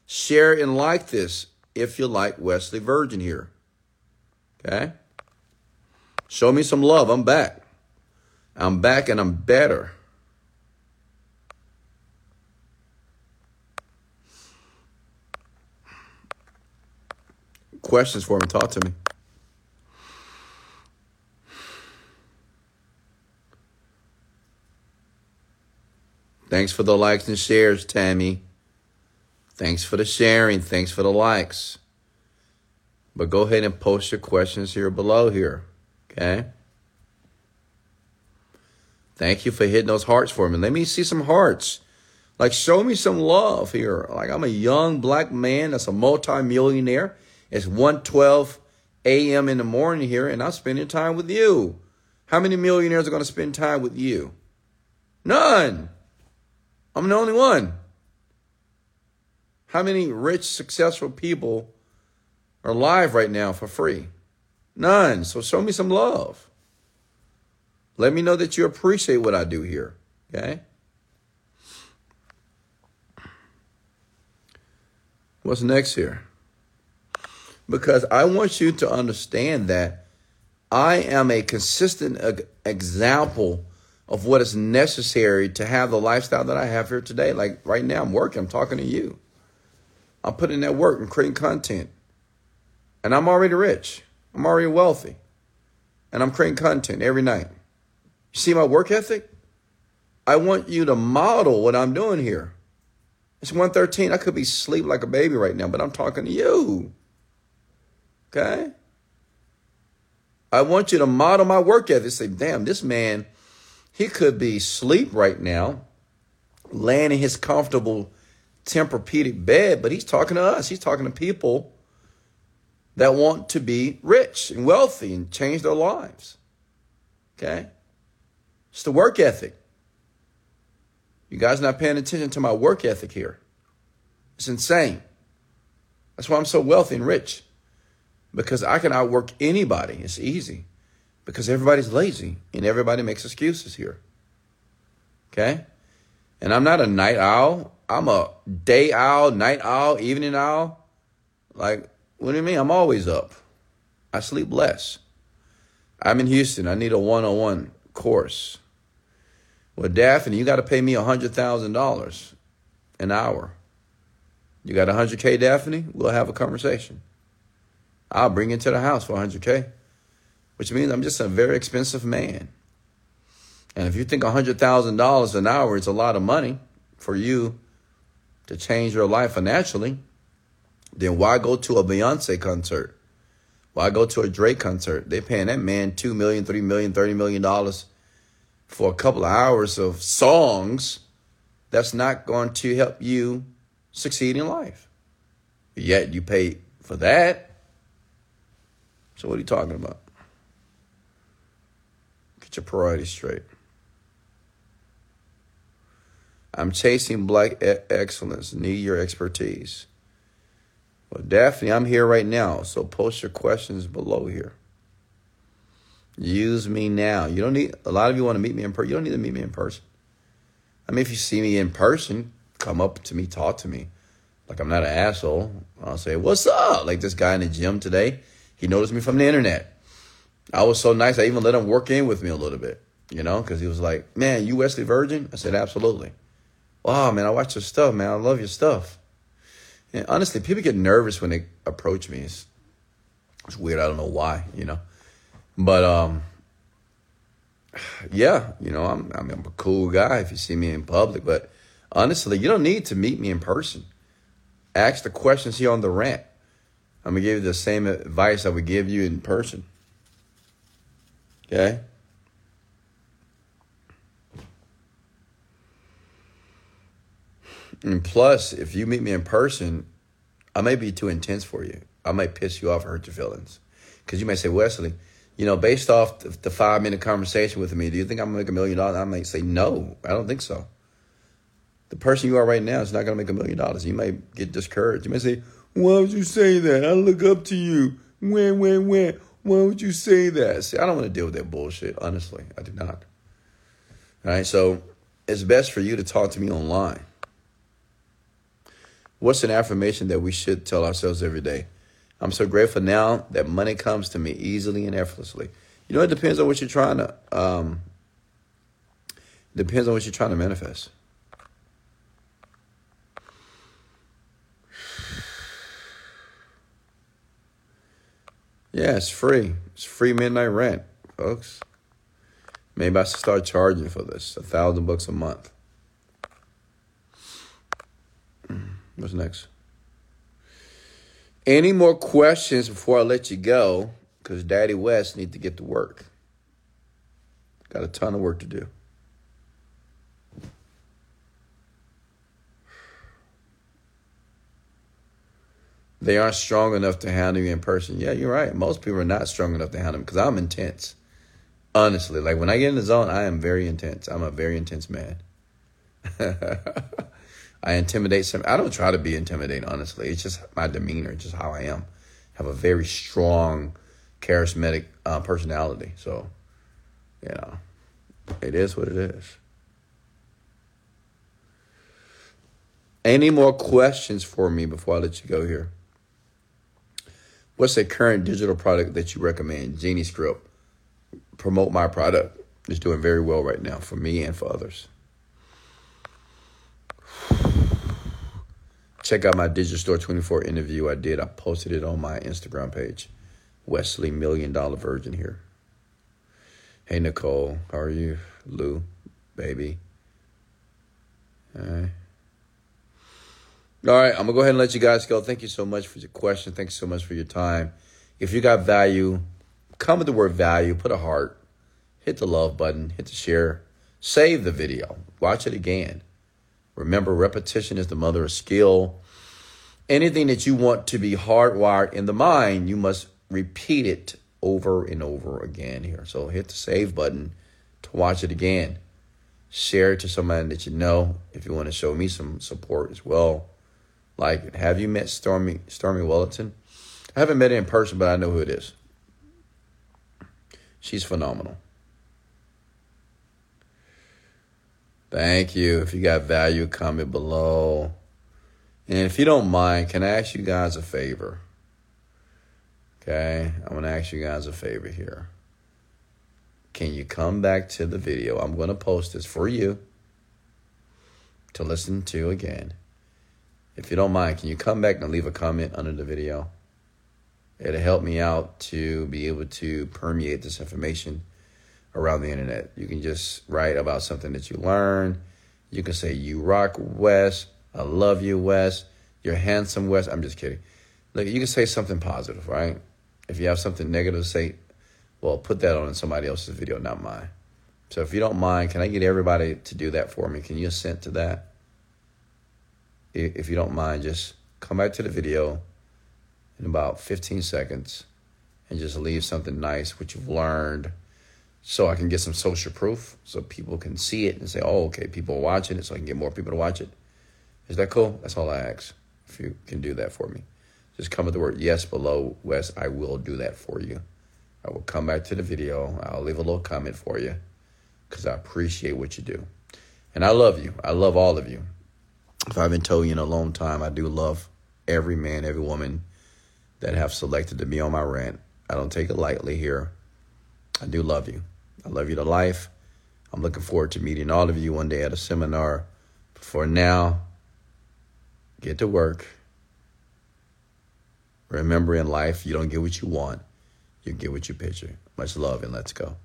[SPEAKER 1] Share and like this if you like Wesley Virgin here. Okay? Show me some love. I'm back. I'm back and I'm better. Questions for me? Talk to me. Thanks for the likes and shares, Tammy. Thanks for the sharing. Thanks for the likes. But go ahead and post your questions here below here. Okay? Thank you for hitting those hearts for me. Let me see some hearts. Like, show me some love here. Like, I'm a young black man that's a multimillionaire. It's 1.12 a.m. in the morning here, and I'm spending time with you. How many millionaires are going to spend time with you? None. I'm the only one. How many rich, successful people are alive right now for free? None. So show me some love. Let me know that you appreciate what I do here. Okay? What's next here? Because I want you to understand that I am a consistent example of what is necessary to have the lifestyle that I have here today. Like right now, I'm working, I'm talking to you. I'm putting that work and creating content. And I'm already rich. I'm already wealthy. And I'm creating content every night. You see my work ethic? I want you to model what I'm doing here. It's 113. I could be asleep like a baby right now, but I'm talking to you. Okay? I want you to model my work ethic. Say, damn, this man, he could be asleep right now, laying in his comfortable Tempur-Pedic bed, but he's talking to us. He's talking to people that want to be rich and wealthy and change their lives. Okay? It's the work ethic. You guys not paying attention to my work ethic here. It's insane. That's why I'm so wealthy and rich. Because I can outwork anybody. It's easy. Because everybody's lazy and everybody makes excuses here. Okay? And I'm not a night owl. I'm a day owl, night owl, evening owl. Like, what do you mean? I'm always up. I sleep less. I'm in Houston. I need a one on one course. Well, Daphne, you got to pay me $100,000 an hour. You got 100K, Daphne? We'll have a conversation. I'll bring you to the house for 100K, which means I'm just a very expensive man. And if you think $100,000 an hour is a lot of money for you to change your life financially, then why go to a Beyonce concert? Why go to a Drake concert? They're paying that man $2 million, $3 million, $30 million for a couple of hours of songs that's not going to help you succeed in life. Yet you pay for that. So what are you talking about? Get your priorities straight. I'm chasing black e- excellence. Need your expertise. Well, Daphne, I'm here right now, so post your questions below here. Use me now. You don't need, a lot of you want to meet me in person. You don't need to meet me in person. I mean, if you see me in person, come up to me, talk to me. Like I'm not an asshole. I'll say, "What's up?" Like this guy in the gym today, he noticed me from the internet. I was so nice. I even let him work in with me a little bit, you know, because he was like, "Man, you Wesley Virgin?" I said, "Absolutely." Wow, man, I watch your stuff, man. I love your stuff. And honestly, people get nervous when they approach me. It's, it's weird. I don't know why, you know. But um, [sighs] yeah, you know, I'm I mean, I'm a cool guy if you see me in public. But honestly, you don't need to meet me in person. Ask the questions here on the rant. I'm gonna give you the same advice I would give you in person. Okay. And plus, if you meet me in person, I may be too intense for you. I might piss you off or hurt your feelings. Because you may say, Wesley, you know, based off the, five minute conversation with me, do you think I'm gonna make a million dollars? I might say, no, I don't think so. The person you are right now is not gonna make a million dollars. You may get discouraged. You may say, why would you say that? I look up to you. When, when, when? Why would you say that? See, I don't want to deal with that bullshit, honestly. I do not. All right, so it's best for you to talk to me online. What's an affirmation that we should tell ourselves every day? I'm so grateful now that money comes to me easily and effortlessly. You know, it depends on what you're trying to. Um, depends on what you're trying to manifest. Yeah, it's free. It's free midnight rent, folks. Maybe I should start charging for this. A thousand bucks a month. What's next? Any more questions before I let you go? Because Daddy West need to get to work. Got a ton of work to do. They aren't strong enough to handle you in person. Yeah, you're right. Most people are not strong enough to handle me because I'm intense. Honestly, like when I get in the zone, I am very intense. I'm a very intense man. [laughs] I intimidate some. I don't try to be intimidating, honestly. It's just my demeanor, just how I am. Have a very strong, charismatic uh, personality. So, you know, it is what it is. Any more questions for me before I let you go here? What's a current digital product that you recommend? Genie Script. Promote my product. It's doing very well right now for me and for others. Check out my Digital Store 24 interview I did. I posted it on my Instagram page. Wesley Million Dollar Virgin here. Hey, Nicole. How are you? Lou, baby. All right. All right, I'm going to go ahead and let you guys go. Thank you so much for your question. Thanks so much for your time. If you got value, come with the word value, put a heart, hit the love button, hit the share, save the video, watch it again. Remember, repetition is the mother of skill. Anything that you want to be hardwired in the mind, you must repeat it over and over again here. So hit the save button to watch it again. Share it to somebody that you know if you want to show me some support as well. Like, have you met Stormy Stormy Wellington? I haven't met her in person, but I know who it is. She's phenomenal. Thank you. If you got value, comment below. And if you don't mind, can I ask you guys a favor? Okay, I'm to ask you guys a favor here. Can you come back to the video? I'm to post this for you to listen to again. If you don't mind, can you come back and leave a comment under the video? It'll help me out to be able to permeate this information around the internet. You can just write about something that you learn. You can say, You rock, Wes. I love you, Wes. You're handsome, Wes. I'm just kidding. Look, you can say something positive, right? If you have something negative to say, well, put that on somebody else's video, not mine. So if you don't mind, can I get everybody to do that for me? Can you assent to that? If you don't mind, just come back to the video in about 15 seconds and just leave something nice, what you've learned so I can get some social proof so people can see it and say, oh, okay, people are watching it, so I can get more people to watch it. Is that cool? That's all I ask. If you can do that for me, just come with the word yes below, Wes. I will do that for you. I will come back to the video. I'll leave a little comment for you because I appreciate what you do. And I love you. I love all of you. if I've been told you in a long time, I do love every man, every woman that have selected to be on my rant. I don't take it lightly here. I do love you. I love you to life. I'm looking forward to meeting all of you one day at a seminar. For now, get to work. Remember in life, you don't get what you want, you get what you picture. Much love and let's go.